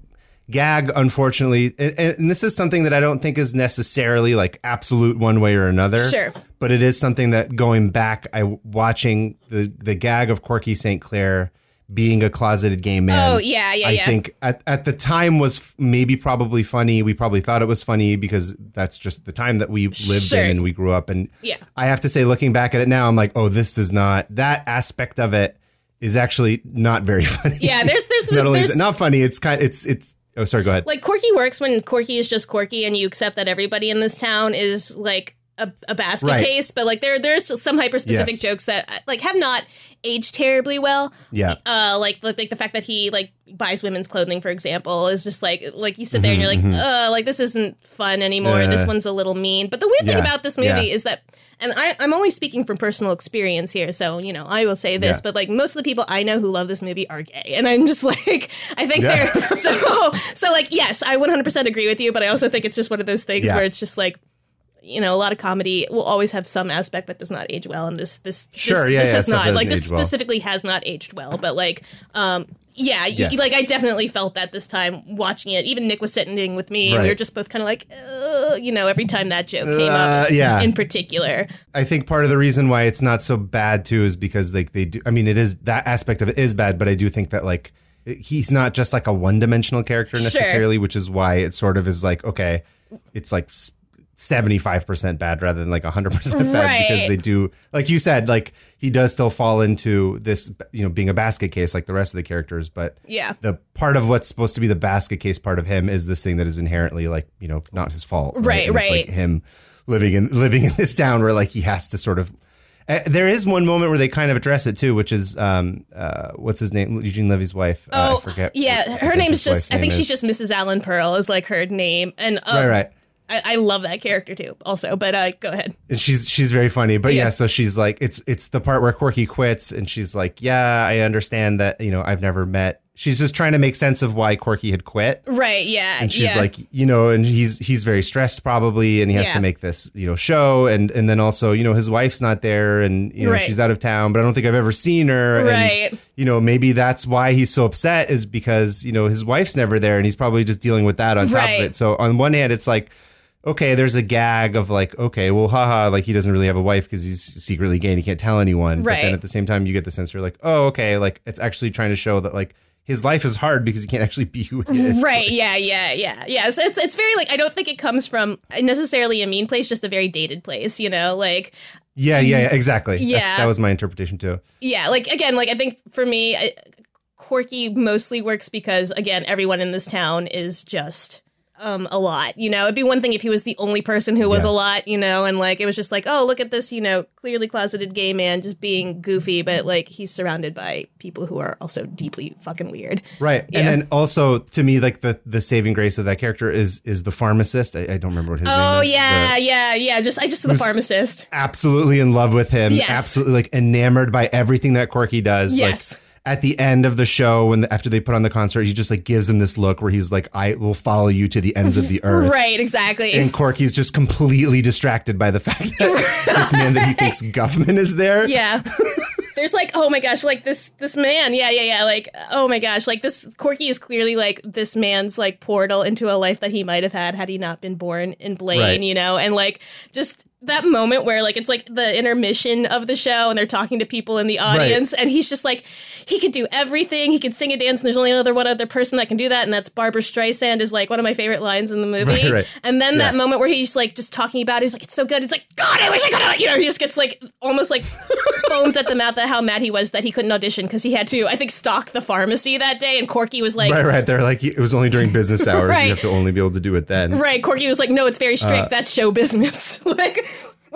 gag unfortunately and, and this is something that I don't think is necessarily like absolute one way or another Sure. but it is something that going back, I watching the the gag of Corky St. Clair being a closeted gay man. Oh, yeah, yeah, I yeah. think at, at the time was maybe probably funny. We probably thought it was funny because that's just the time that we lived Sure. in and we grew up. And Yeah. I have to say, looking back at it now, I'm like, oh, this is not that aspect of it is actually not very funny. Yeah, there's there's not only is it not funny, it's kind it's it's oh sorry, go ahead. like quirky works when quirky is just quirky and you accept that everybody in this town is like a, a basket Right. case but like there there's some hyper specific Yes. jokes that like have not aged terribly well yeah. uh like like like the fact that he like buys women's clothing for example is just like like you sit there and you're like Mm-hmm, uh like this isn't fun anymore this Uh, one's a little mean but the weird thing about this movie yeah. is that and I, I'm only speaking from personal experience here, so you know I will say this, Yeah. but like most of the people I know who love this movie are gay, and I'm just like I think Yeah. they're so so like yes, I 100% agree with you, but I also think it's just one of those things Yeah. where it's just like you know a lot of comedy will always have some aspect that does not age well, and this this Sure, this, yeah, this yeah, has not like this well. specifically has not aged well, but like um yeah, y- Yes. like I definitely felt that this time watching it. Even Nick was sitting with me, and we were just both kind of like, uh, you know, every time that joke came Uh, up, yeah. in particular. I think part of the reason why it's not so bad too is because like they do. I mean, it is that aspect of it is bad, but I do think that like he's not just like a one dimensional character Sure. necessarily, which is why it sort of is like okay, it's like seventy five percent bad rather than like hundred percent bad Right. because they do like you said like he does still fall into this you know being a basket case like the rest of the characters, but Yeah. the part of what's supposed to be the basket case part of him is this thing that is inherently like you know not his fault Right, And it's, like right. him living in living in this town where like he has to sort of uh, there is one moment where they kind of address it too which is um uh what's his name Eugene Levy's wife uh, Oh, I forget yeah. Her name's just. I think name she's just Mrs. Alan Pearl is like her name, and uh, right right I, I love that character too. Also, but uh, go ahead. and she's she's very funny but yeah. Yeah. so she's like it's it's the part where Corky quits and she's like yeah I understand that you know I've never met she's just trying to make sense of why Corky had quit Right? Yeah. and she's yeah. like you know and he's he's very stressed probably and he has Yeah. to make this you know show and and then also you know his wife's not there and you know Right. she's out of town but i don't think i've ever seen her and, Right. you know maybe that's why he's so upset is because you know his wife's never there and he's probably just dealing with that on top Right. of it so on one hand it's like okay there's a gag of like okay well haha like he doesn't really have a wife because he's secretly gay and he can't tell anyone but then at the same time you get the sense you're like oh okay like it's actually trying to show that like his life is hard because he can't actually be who he is Right. Yeah. Yeah. Yeah. Yeah. So it's it's very like I don't think it comes from necessarily a mean place, just a very dated place. You know, like Yeah, yeah, yeah exactly. That's, Yeah. that was my interpretation too. yeah, like again, like I think for me, I, Corky mostly works because again, everyone in this town is just um a lot you know it'd be one thing if he was the only person who was Yeah. a lot you know and like it was just like oh look at this you know clearly closeted gay man just being goofy but like he's surrounded by people who are also deeply fucking weird Right, Yeah. and then also to me, like the the saving grace of that character is is the pharmacist. I, I don't remember what his oh name is. Oh yeah The- yeah yeah just i just the pharmacist absolutely in love with him. Yes. Absolutely like enamored by everything that Corky does. Yes. Like, at the end of the show, when after they put on the concert, he just like gives him this look where he's like, "I will follow you to the ends of the earth." right exactly. And Corky's just completely distracted by the fact that this man that he thinks Guffman is there. yeah. There's like oh my gosh like this this man. Yeah yeah yeah. Like oh my gosh. Like this corky is clearly like this man's like portal into a life that he might have had had he not been born in blaine Right. you know? And like just that moment where like it's like the intermission of the show and they're talking to people in the audience and he's just like he could do everything he could sing and dance and there's only other one other person that can do that and that's barbra streisand is like one of my favorite lines in the movie Right, right. and then that moment where he's like just talking about it he's like it's so good he's like god i wish i could have you know he just gets like almost like foams at the mouth at how mad he was that he couldn't audition because he had to i think stock the pharmacy that day and corky was like Right, right. They're like it was only during business hours. Right. You have to only be able to do it then. Right, Corky was like, "No, it's very strict. Uh. That's show business." like,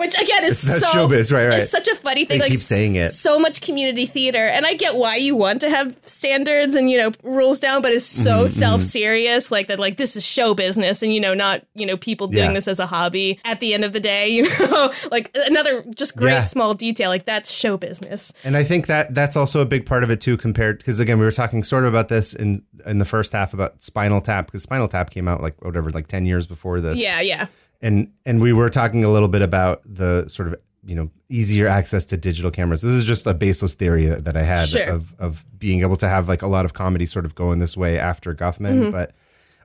which again is That's so showbiz, right, right. It's such a funny thing. They like keep saying it. So much community theater, and I get why you want to have standards and you know rules down, but it's so Mm-hmm, self serious. Like that, like this is show business, and you know, not you know people doing Yeah. this as a hobby. At the end of the day, you know, like another just great Yeah. small detail. Like that's show business. And I think that that's also a big part of it too, compared because again we were talking sort of about this in in the first half about Spinal Tap because Spinal Tap came out like whatever like ten years before this. Yeah, yeah, and and we were talking a little bit about the sort of you know easier access to digital cameras. This is just a baseless theory that, that I had Sure. of of being able to have like a lot of comedy sort of going this way after Guffman, Mm-hmm. but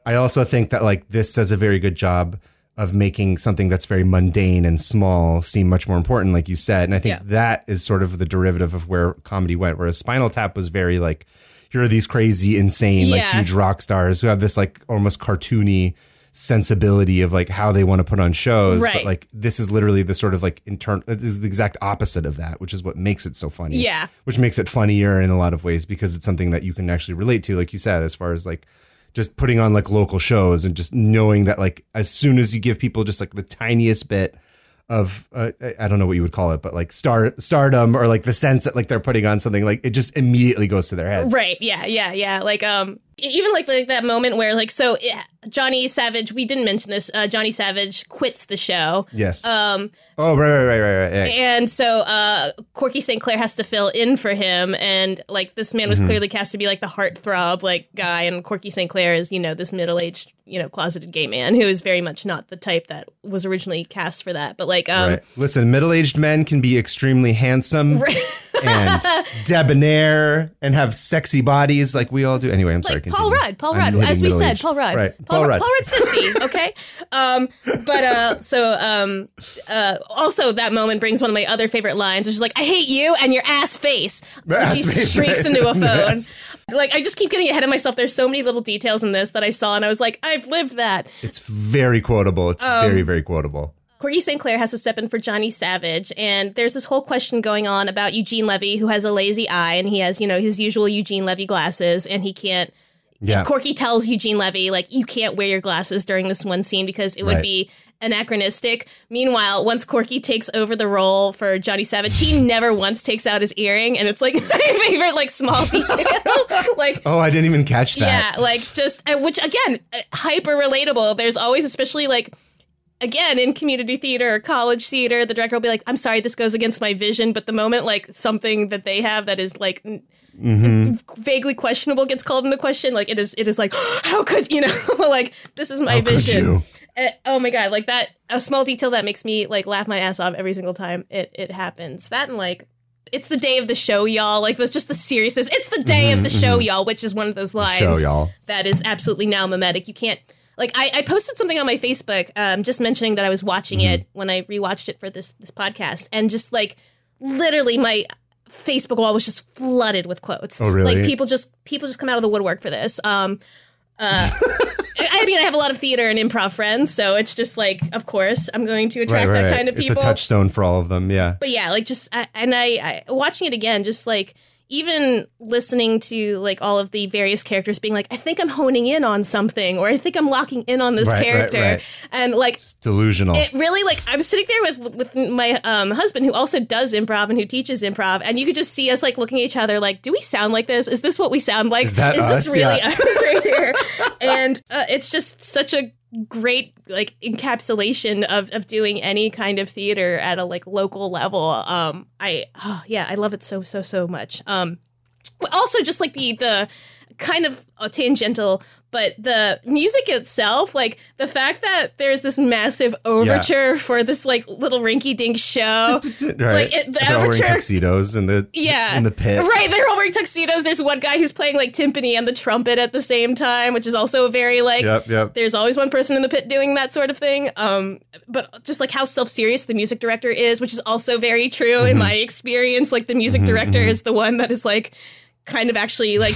I also think that like this does a very good job of making something that's very mundane and small seem much more important, like you said. And I think Yeah. that is sort of the derivative of where comedy went, whereas Spinal Tap was very like, here are these crazy, insane, like huge rock stars who have this like almost cartoony sensibility of like how they want to put on shows. Right. But like this is literally the sort of like internal. This is the exact opposite of that, which is what makes it so funny. Yeah. Which makes it funnier in a lot of ways because it's something that you can actually relate to, like you said, as far as like just putting on like local shows and just knowing that like as soon as you give people just like the tiniest bit of uh, I don't know what you would call it, but like star stardom or like the sense that like they're putting on something like it just immediately goes to their heads. Right. Yeah. Yeah. Yeah. Like um, even like like that moment where like so yeah, Johnny Savage. We didn't mention this. Uh, Johnny Savage quits the show. Yes. Um, oh right right right right right. right. and so uh, Corky St. Clair has to fill in for him, and like this man was Mm-hmm. clearly cast to be like the heartthrob like guy, and Corky St. Clair is you know this middle aged you know closeted gay man who is very much not the type that was originally cast for that. But like um, Right. Listen, middle-aged men can be extremely handsome and debonair and have sexy bodies like we all do. Anyway, I'm sorry. like Paul. Rudd, Paul Rudd, as we said, middle-aged. Paul Rudd, Right. Paul, Paul Rudd. Paul Rudd's fifty, okay. Um, but uh, so um, uh, also that moment brings one of my other favorite lines, which is like, "I hate you and your ass face." Ass she face, shrieks right. into a phone. Like I just keep getting ahead of myself. There's so many little details in this that I saw, and I was like, "I've lived that." It's very quotable. It's Um, very very quotable. Corky St. Clair has to step in for Johnny Savage, and there's this whole question going on about Eugene Levy, who has a lazy eye, and he has, you know, his usual Eugene Levy glasses, and he can't. Yeah. Corky tells Eugene Levy, like, you can't wear your glasses during this one scene because it would Right. be anachronistic. Meanwhile, once Corky takes over the role for Johnny Savage, he never once takes out his earring, and it's like my favorite, like, small detail. like, Oh, I didn't even catch that. yeah, like just which again, hyper relatable. There's always, especially like again in community theater or college theater, the director will be like, "I'm sorry, this goes against my vision," but the moment like something that they have that is like. n- Vaguely questionable gets called into question. Like it is, it is like, how could you know? like this is my How vision. Uh, oh my god, like that a small detail that makes me like laugh my ass off every single time it it happens. That and like it's the day of the show, y'all. Like that's just the seriousness. It's the day of the show, y'all, which is one of those lines Mm-hmm, Show y'all. that is absolutely now mimetic. You can't like I, I posted something on my Facebook, um, just mentioning that I was watching Mm-hmm. it when I rewatched it for this this podcast, and just like literally my Facebook wall was just flooded with quotes. Oh, really? Like people just people just come out of the woodwork for this. Um, uh, I mean, I have a lot of theater and improv friends, so it's just like, of course, I'm going to attract Right, right. that kind of people. it's a touchstone for all of them. Yeah. but yeah, like just I, and I, I watching it again, just like even listening to like all of the various characters being like, I think I'm honing in on something, or I think I'm locking in on this Right, right, character, right. and like It's delusional. it really like I'm sitting there with with my um, husband who also does improv and who teaches improv, and you could just see us like looking at each other like, do we sound like this? Is this what we sound like? Is that this really Yeah. us right here? and uh, it's just such a great like encapsulation of of doing any kind of theater at a like local level. Um, I oh, yeah, I love it so so so much. Um, also just like the the kind of uh, tangential but the music itself like the fact that there's this massive overture for this like little rinky dink show right. like it, the They're all wearing overture tuxedos in the yeah in the pit. right they're all wearing tuxedos there's one guy who's playing like timpani and the trumpet at the same time which is also very like Yep, yep. there's always one person in the pit doing that sort of thing um but just like how self-serious the music director is which is also very true Mm-hmm. in my experience like the music director is the one that is like kind of actually like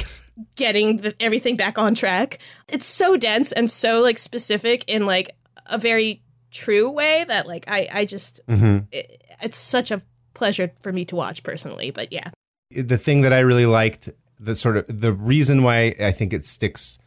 getting the, everything back on track it's so dense and so like specific in like a very true way that like i i just Mm-hmm. it, it's such a pleasure for me to watch personally but yeah the thing that I really liked, the sort of the reason why I think it sticks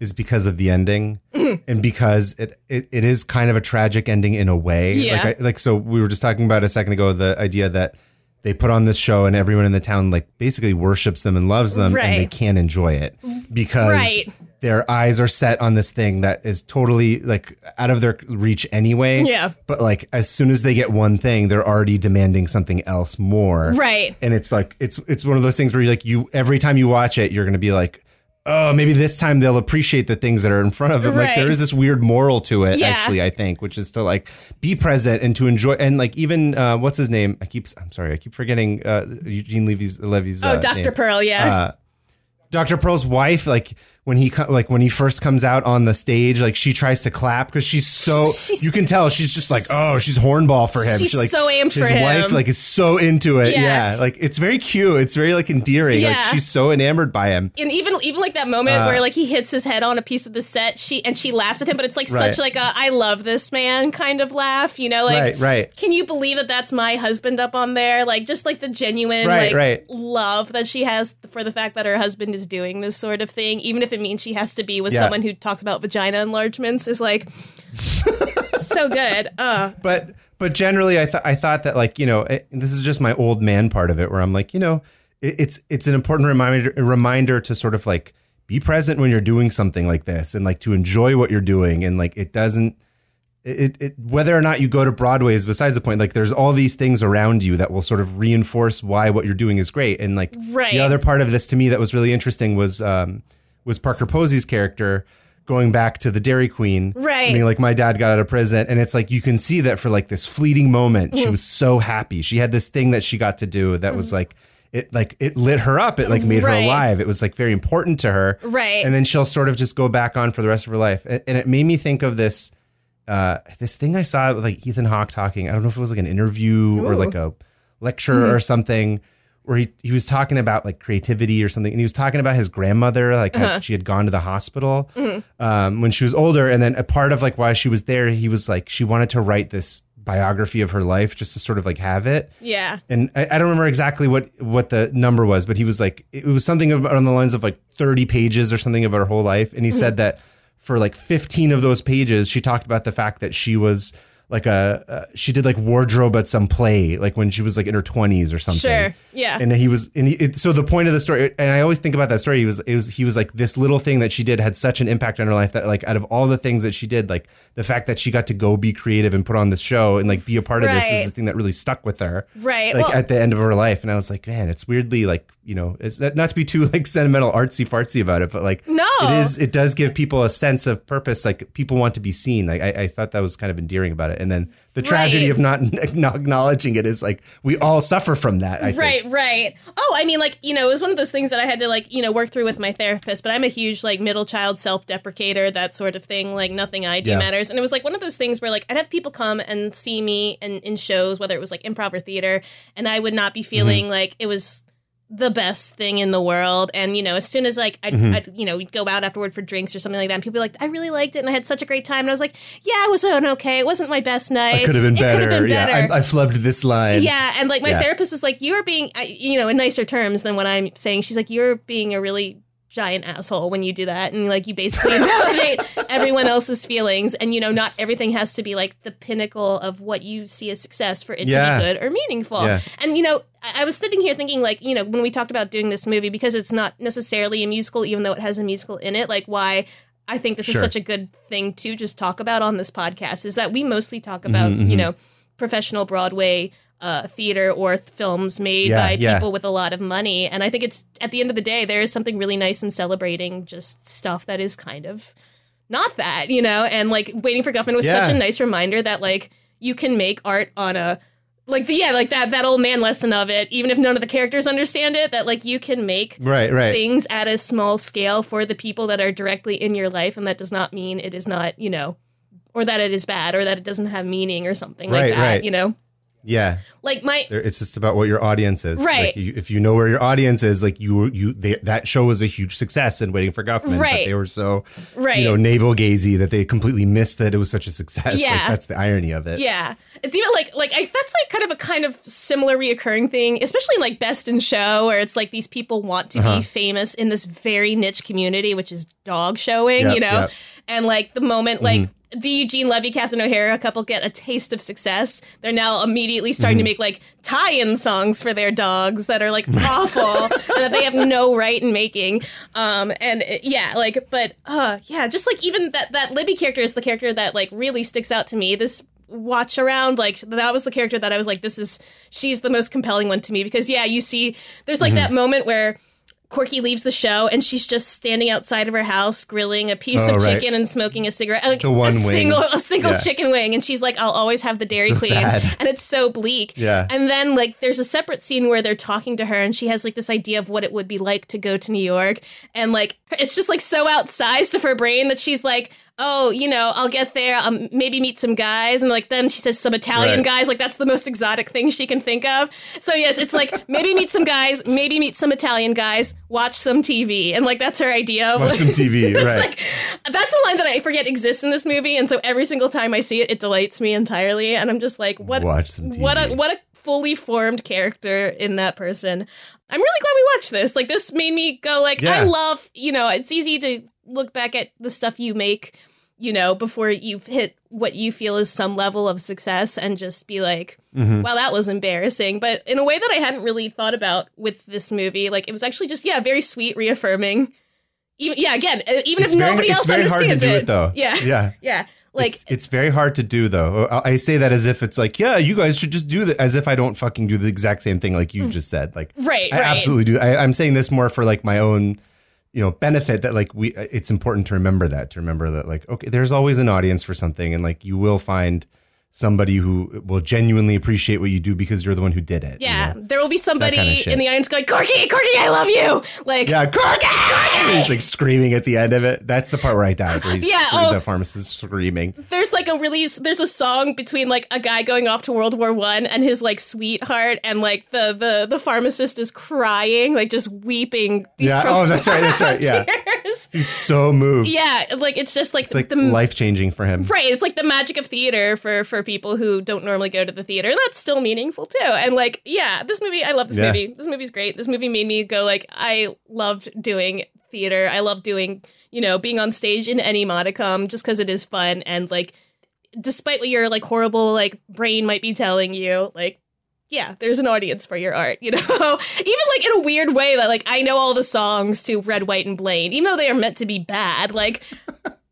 is because of the ending Mm-hmm. and because it, it it is kind of a tragic ending in a way. Yeah. Like I, like so we were just talking about a second ago the idea that they put on this show and everyone in the town like basically worships them and loves them Right. and they can't enjoy it because Right. their eyes are set on this thing that is totally like out of their reach anyway. Yeah. But like as soon as they get one thing, they're already demanding something else more right and it's like it's it's one of those things where you like you every time you watch it you're gonna be like oh maybe this time they'll appreciate the things that are in front of them like there is this weird moral to it Yeah. actually i think which is to like be present and to enjoy and like even uh what's his name i keep i'm sorry i keep forgetting uh eugene levy's levy's oh uh, dr name. pearl yeah Uh, Dr. Pearl's wife, like when he like when he first comes out on the stage, like she tries to clap because she's so She's- you can tell she's just like oh she's hornball for him. She's She, like, so amped his for him. wife like is so into it. Yeah. Yeah. like it's very cute. It's very like endearing. Like Yeah. she's so enamored by him. and even even like that moment Uh, where like he hits his head on a piece of the set, she and she laughs at him, but it's like Right. such like a I love this man kind of laugh, you know, like right, right. can you believe that that's my husband up on there? Like just like the genuine Right, like right. love that she has for the fact that her husband is doing this sort of thing, even if it means she has to be with Yeah. someone who talks about vagina enlargements is like so good. Uh but but generally I thought I thought that like you know it, this is just my old man part of it where I'm like you know it, it's it's an important reminder reminder to sort of like be present when you're doing something like this and like to enjoy what you're doing and like it doesn't it, it whether or not you go to Broadway is besides the point like there's all these things around you that will sort of reinforce why what you're doing is great and like Right. the other part of this to me that was really interesting was um was Parker Posey's character going back to the Dairy Queen Right. I mean, like my dad got out of prison. And it's like you can see that for like this fleeting moment Mm-hmm. she was so happy. She had this thing that she got to do that was like it like it lit her up. It like made Right. her alive. It was like very important to her. Right. and then she'll sort of just go back on for the rest of her life. And, and it made me think of this uh this thing i saw with like ethan hawke talking. I don't know if it was like an interview or like a lecture or something where he, he was talking about like creativity or something and he was talking about his grandmother like how uh-huh. she had gone to the hospital mm-hmm. um, when she was older and then a part of like why she was there he was like she wanted to write this biography of her life just to sort of like have it. Yeah. and I, I don't remember exactly what what the number was, but he was like it was something on the lines of like thirty pages or something of her whole life, and he said mm-hmm. that for like fifteen of those pages, she talked about the fact that she was like a uh, she did like wardrobe at some play, like when she was like in her twenties or something. Sure. Yeah. And he was, and he, it, so the point of the story, and I always think about that story. He was, it was, he was like this little thing that she did had such an impact on her life that, like, out of all the things that she did, like the fact that she got to go be creative and put on this show and like be a part of this is the thing that really stuck with her, Right. Like Well- at the end of her life, and I was like, man, it's weirdly like, you know, it's not not to be too like sentimental, artsy fartsy about it, but like, No. it is, it does give people a sense of purpose. Like people want to be seen. Like I, I thought that was kind of endearing about it, and then the tragedy Right. of not, not acknowledging it is like we all suffer from that. I think. Right, right. Oh, I mean, like, you know, it was one of those things that I had to, like, you know, work through with my therapist, but I'm a huge, like, middle child self deprecator, that sort of thing. Like, nothing I do Yeah. matters. And it was like one of those things where, like, I'd have people come and see me in, in shows, whether it was like improv or theater, and I would not be feeling Mm-hmm. like it was the best thing in the world. And, you know, as soon as, like, I'd, Mm-hmm. I'd, you know, we'd go out afterward for drinks or something like that, and people be like, I really liked it, and I had such a great time. And I was like, yeah, it was an okay. It wasn't my best night. I could have been It could better. have been better. Yeah, I, I flubbed this line. Yeah, and like my Yeah. therapist is like, you are being, you know, in nicer terms than what I'm saying. She's like, you're being a really giant asshole when you do that, and like you basically invalidate everyone else's feelings, and you know, not everything has to be like the pinnacle of what you see as success for it Yeah. to be good or meaningful. Yeah. And you know, I I was sitting here thinking, like, you know, when we talked about doing this movie because it's not necessarily a musical, even though it has a musical in it, like why. I think this Sure. is such a good thing to just talk about on this podcast is that we mostly talk about, Mm-hmm, you know, professional Broadway uh, theater or th- films made Yeah, by yeah. people with a lot of money. And I think it's at the end of the day, there is something really nice in celebrating just stuff that is kind of not that, you know? And like Waiting for Guffman was such a nice reminder that like you can make art on a like the, yeah, like that that old man lesson of it, even if none of the characters understand it, that like you can make Right, right. things at a small scale for the people that are directly in your life, and that does not mean it is not, you know, or that it is bad, or that it doesn't have meaning, or something Right, like that. right. You know, Yeah. like my It's just about what your audience is. Right. Like you, if you know where your audience is, like you, you, they, that show was a huge success in Waiting for Guffman. Right. But they were so, right. you know, navel gazy that they completely missed that it was such a success. Yeah. Like that's the irony of it. Yeah. It's even like like I, that's like kind of a kind of similar reoccurring thing, especially in like Best in Show, where it's like these people want to Uh-huh. be famous in this very niche community, which is dog showing, Yep, you know, yep. and like the moment like. Mm-hmm. The Eugene Levy, Catherine O'Hara couple get a taste of success. They're now immediately starting Mm-hmm. to make like tie-in songs for their dogs that are like awful and that they have no right in making. Um, and it- yeah, like, but uh, yeah, just like even that that Libby character is the character that like really sticks out to me. This watch around like that was the character that I was like this is she's the most compelling one to me because yeah you see there's like that moment where Corky leaves the show and she's just standing outside of her house grilling a piece Oh, of right. chicken and smoking a cigarette. Like, The one a wing. single a single Yeah. chicken wing, and she's like, "I'll always have the Dairy So Queen," sad. and it's so bleak. Yeah. And then like there's a separate scene where they're talking to her, and she has like this idea of what it would be like to go to New York, and like it's just like so outsized of her brain that she's like. Oh, you know, I'll get there. Um, maybe meet some guys, and like then she says some Italian Right. guys. Like that's the most exotic thing she can think of. So yes, it's like maybe meet some guys, maybe meet some Italian guys, watch some TV, and like that's her idea. Of Watch some TV, right? like that's a line that I forget exists in this movie, and so every single time I see it, it delights me entirely, and I'm just like, what? Watch some What a what a fully formed character in that person. I'm really glad we watched this. Like this made me go like, I love. You know, it's easy to look back at the stuff you make. You know, before you've hit what you feel is some level of success, and just be like, Mm-hmm. wow, that was embarrassing. But in a way that I hadn't really thought about with this movie, like it was actually just yeah, very sweet, reaffirming. Even yeah, again, uh, even It's if very- nobody it's else very hard to understands do it, though. Yeah, Yeah. yeah. Like it's, it's very hard to do though. I I say that as if it's like, yeah, you guys should just do that. As if I don't fucking do the exact same thing like you just said. Like, Right, I right. absolutely do. I, I'm saying this more for like my own, you know, benefit. That like we, uh, it's important to remember that to remember that like, okay, there's always an audience for something, and like you will find somebody who will genuinely appreciate what you do because you're the one who did it. you yeah, know? there will be somebody kinda in the audience going, "Corky, Corky, I love you!" Like, Yeah, Corky! He's like screaming at the end of it. That's the part where I died. Where he's Yeah, oh. the pharmacist screaming. there's like a really there's a song between like a guy going off to World War One and his like sweetheart, and like the the the pharmacist is crying, like just weeping. These Yeah. Oh, that's right. That's right. Yeah. tears. He's so moved. Yeah, like it's just like, It's like the life changing for him. Right, it's like the magic of theater for for people who don't normally go to the theater. That's still meaningful too. And like, yeah, this movie, I love this Yeah. movie. This movie's great. This movie made me go like, I loved doing theater. I love doing, you know, being on stage in any modicum just because it is fun and like, despite what your like horrible like brain might be telling you, like. Yeah, there's an audience for your art, you know? Even like in a weird way that like I know all the songs to Red, White, and Blaine, even though they are meant to be bad, like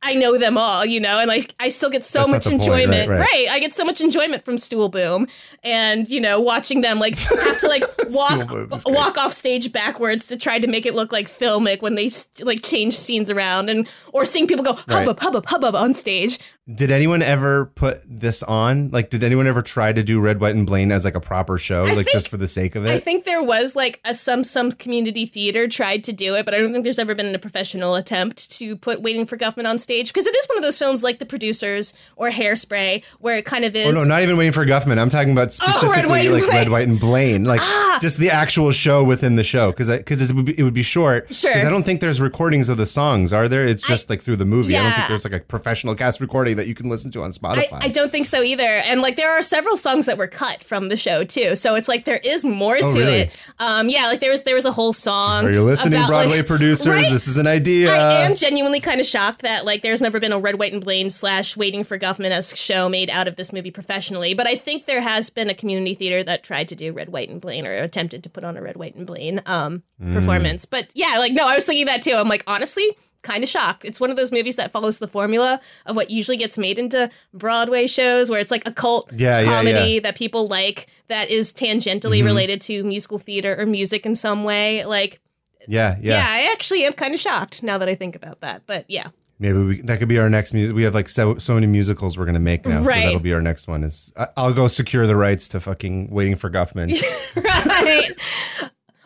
I know them all, you know, and like I still get so That's much the point, enjoyment. right, right. I get so much enjoyment from Stool Boom, and you know, watching them like have to like walk walk off stage backwards to try to make it look like filmic when they like change scenes around, and or seeing people go Right. hubbub hubbub hubbub on stage. Did anyone ever put this on? Like, did anyone ever try to do Red, White, and Blaine as like a proper show, like think- just for the sake of it? I think there was like a some some community theater tried to do it, but I don't think there's ever been a professional attempt to put Waiting for Guffman on stage because it is one of those films like The Producers or Hairspray where it kind of is. oh no, not even waiting for Guffman. I'm talking about Red, specifically White, and like Blaine. Ah. Red, White, and Blaine, like just the actual show within the show, because because it would be, it would be short. Sure. Because I don't think there's recordings of the songs, are there? It's just like through the movie. I don't think there's like a professional cast recording that you can listen to on Spotify. I don't think so either. And like there are several songs that were cut from the show too. So it's like there is more to Oh, really? it. Um yeah, like there was there was a whole song. Are you listening, about, Broadway like- producers? Right? This is an idea. I am genuinely kind of shocked that like there's never been a Red, White, and Blaine slash Waiting for Guffman esque show made out of this movie professionally. But I think there has been a community theater that tried to do Red, White, and Blaine or attempted to put on a Red, White, and Blaine um, Mm. performance. But yeah, like no, I was thinking that too. I'm like honestly. Kind of shocked. It's one of those movies that follows the formula of what usually gets made into Broadway shows, where it's like a cult Yeah, yeah, comedy yeah. Mm-hmm. that people like that is tangentially related to musical theater or music in some way. Like, yeah, yeah, yeah, I actually am kind of shocked now that I think about that. But yeah, Maybe we, that could be our next music. We have like so so many musicals we're gonna make now, so that'll be our next one. Is I, I'll go secure the rights to fucking waiting for Guffman. right.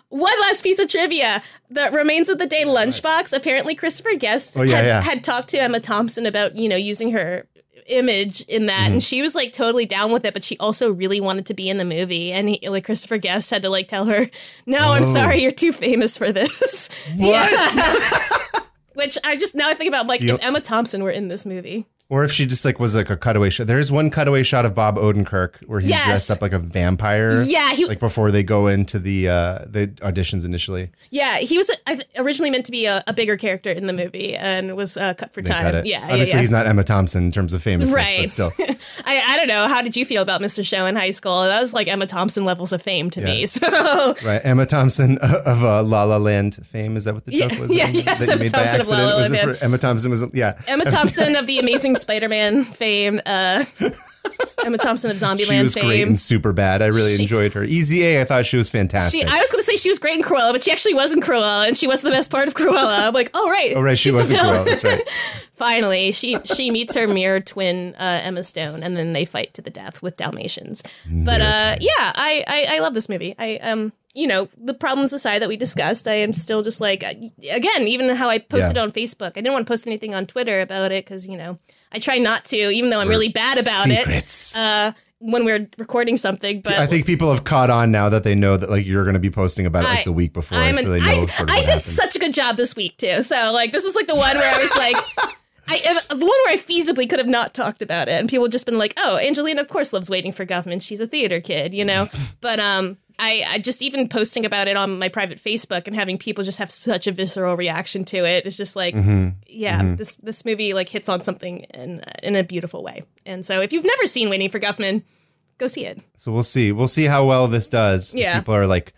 One last piece of trivia: the remains of the day lunchbox. Apparently, Christopher Guest Oh, yeah, had, yeah. had talked to Emma Thompson about you know using her image in that, Mm-hmm. and she was like totally down with it. But she also really wanted to be in the movie, and he, like Christopher Guest had to like tell her, "No, I'm Oh. sorry, you're too famous for this." What? Which I just now I think about like You- if Emma Thompson were in this movie. Or if she just like was like a cutaway shot. There's one cutaway shot of Bob Odenkirk where he's Yes. dressed up like a vampire. Yeah, he like before they go into the uh the auditions initially. yeah he was originally meant to be a, a bigger character in the movie and was uh, cut for They time. cut. Yeah, yeah, Obviously yeah. he's not Emma Thompson in terms of famousness, Right. but still. I, I don't know. How did you feel about Mr. Show in high school? That was like Emma Thompson levels of fame to me. So Right. Emma Thompson of uh, La La Land fame. Is that what the Yeah, joke was? yeah, that yes, Emma Thompson of La La accident? Was it Land. for- Emma Thompson was yeah. Emma Thompson of the Amazing Spider-Man fame. Uh, Emma Thompson of Zombieland She was fame. great and super bad. I really She- enjoyed her. Easy A, I thought she was fantastic. She, I was going to say she was great in Cruella, but she actually wasn't Cruella, and she was the best part of Cruella. I'm like, oh right, oh right, she wasn't. Cruella. That's right. Finally, she she meets her mirror twin uh, Emma Stone, and then they fight to the death with Dalmatians. But uh, yeah, I, I I love this movie. I um you know the problems aside that we discussed, I am still just like uh, again even how I posted Yeah. on Facebook. I didn't want to post anything on Twitter about it because you know I try not to, even though I'm really bad about Secrets. it uh, when we're recording something. But I think people have caught on now that they know that like you're going to be posting about it like I- the week before, so they know I, sort of I did happened. such a good job this week too. So like this is like the one where I was like. I, the one where I feasibly could have not talked about it, and people just been like, "Oh, Angelina, of course, loves waiting for Guffman. She's a theater kid, you know." but um, I, I just even posting about it on my private Facebook and having people just have such a visceral reaction to it. It's just like, Mm-hmm. yeah, this this movie like hits on something in in a beautiful way. And so, if you've never seen Waiting for Guffman, go see it. So we'll see. We'll see how well this does. Yeah. people are like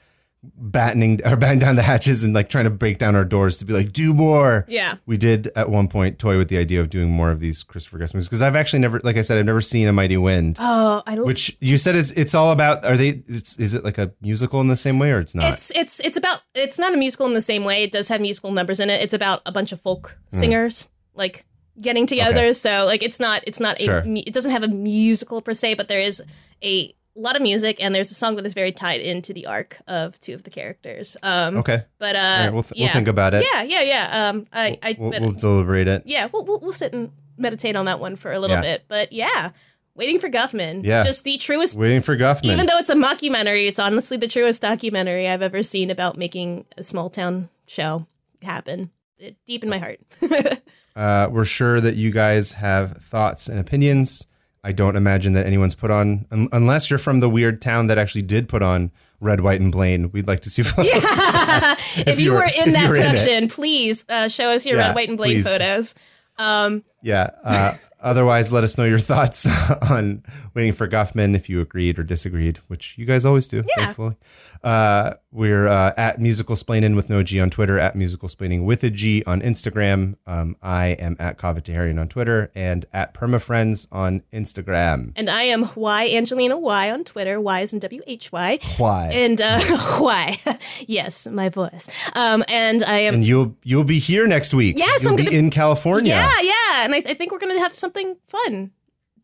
battening or batting down the hatches and like trying to break down our doors to be like, do more. Yeah. We did at one point toy with the idea of doing more of these Christopher Guest movies because I've actually never, like I said, I've never seen A Mighty Wind. Oh, I Which you said is it's all about? Are they? It's is it like a musical in the same way or it's not? It's it's it's about it's not a musical in the same way. It does have musical numbers in it. It's about a bunch of folk singers like getting together. Hmm. Okay. So like it's not it's not Sure. a it doesn't have a musical per se, but there is a lot of music and there's a song that is very tied into the arc of two of the characters. Um okay. but uh right, we'll, th- yeah. we'll think about it. Yeah, yeah, yeah. Um I I We'll, we'll deliberate it. yeah, we'll, we'll we'll sit and meditate on that one for a little Yeah. bit. But yeah, Waiting for Guffman. Yeah. Just the truest Waiting for Guffman. even though it's a mockumentary, it's honestly the truest documentary I've ever seen about making a small town show happen. It, deep in my heart. Uh, we're sure that you guys have thoughts and opinions. I don't imagine that anyone's put on, un- unless you're from the weird town that actually did put on Red, White, and Blaine. We'd like to see photos. Yeah. if, you you were, were- in that were in production, please uh, show us your Yeah, red, white, and Blaine please. photos. Um, Yeah. Uh, otherwise, let us know your thoughts on Waiting for Guffman if you agreed or disagreed, which you guys always do, Yeah. thankfully. Uh, we're uh, at Musical Splaining with no G on Twitter, at Musical Splaining with a G on Instagram. Um, I am at Kaveh Taherian on Twitter and at Permafriends on Instagram. and I am Y Angelina Y on Twitter. Y is in W H Y. Why? And uh, Y, yes, my voice. Um, and I am and you'll you'll be here next week. Yes, you'll I'm be gonna- in California. Yeah, yeah, and I, I think we're gonna have something fun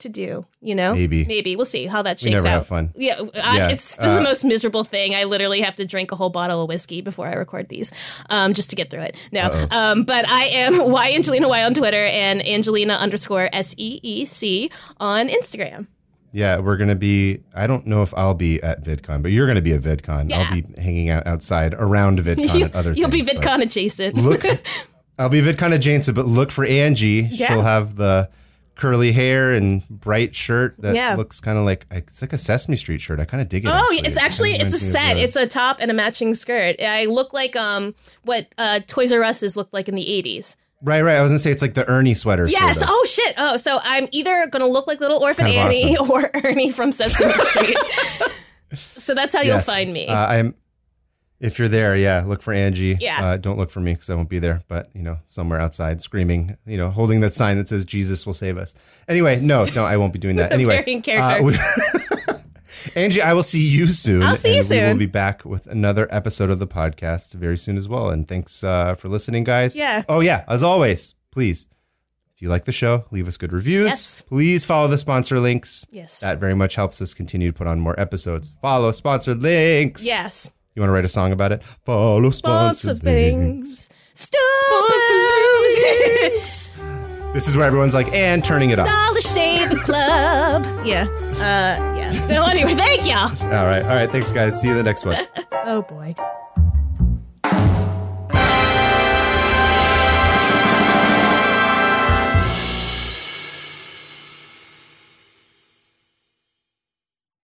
to do. You know, Maybe. maybe we'll see how that shakes out. have fun. Yeah, I, Yeah, it's this is uh, the most miserable thing. I literally have to drink a whole bottle of whiskey before I record these, um, just to get through it. No, um, but I am Y Angelina Y on Twitter and Angelina underscore S E E C on Instagram. Yeah, we're gonna be. I don't know if I'll be at VidCon, but you're gonna be at VidCon. Yeah. I'll be hanging out outside around VidCon You, at other. you'll be things, but VidCon adjacent. Look, I'll be VidCon adjacent, but look for Angie. Yeah. She'll have the curly hair and bright shirt that Yeah. looks kind of like it's like a Sesame Street shirt. I kind of dig it. Oh, yeah, it's actually It it's a reminds me of set. It's a top and a matching skirt. I look like um what uh, Toys R Us's looked like in the eighties. right, right. I was gonna say it's like the Ernie sweater. Yes. Sort of. Oh shit. Oh, so I'm either gonna look like little orphan Annie or Ernie from Sesame Street. so that's how Yes. you'll find me. Uh, I'm. If you're there, yeah, look for Angie. Yeah. Uh, don't look for me because I won't be there. But you know, somewhere outside, screaming, you know, holding that sign that says "Jesus will save us." Anyway, no, no, I won't be doing that. Anyway, uh, we- Angie, I will see you soon. I'll see you and We will be back with another episode of the podcast very soon as well. And thanks uh, for listening, guys. Yeah. Oh yeah, as always, please. If you like the show, leave us good reviews. Yes. Please follow the sponsor links. Yes. That very much helps us continue to put on more episodes. Follow sponsored links. yes. You want to write a song about it? Follow Sponsor things. Stupid. This is where everyone's like, and turning it off. Dollar Shave Club. Yeah. Uh. Yeah. Well, anyway, thank y'all. All right. All right. Thanks, guys. See you in the next one. Oh boy.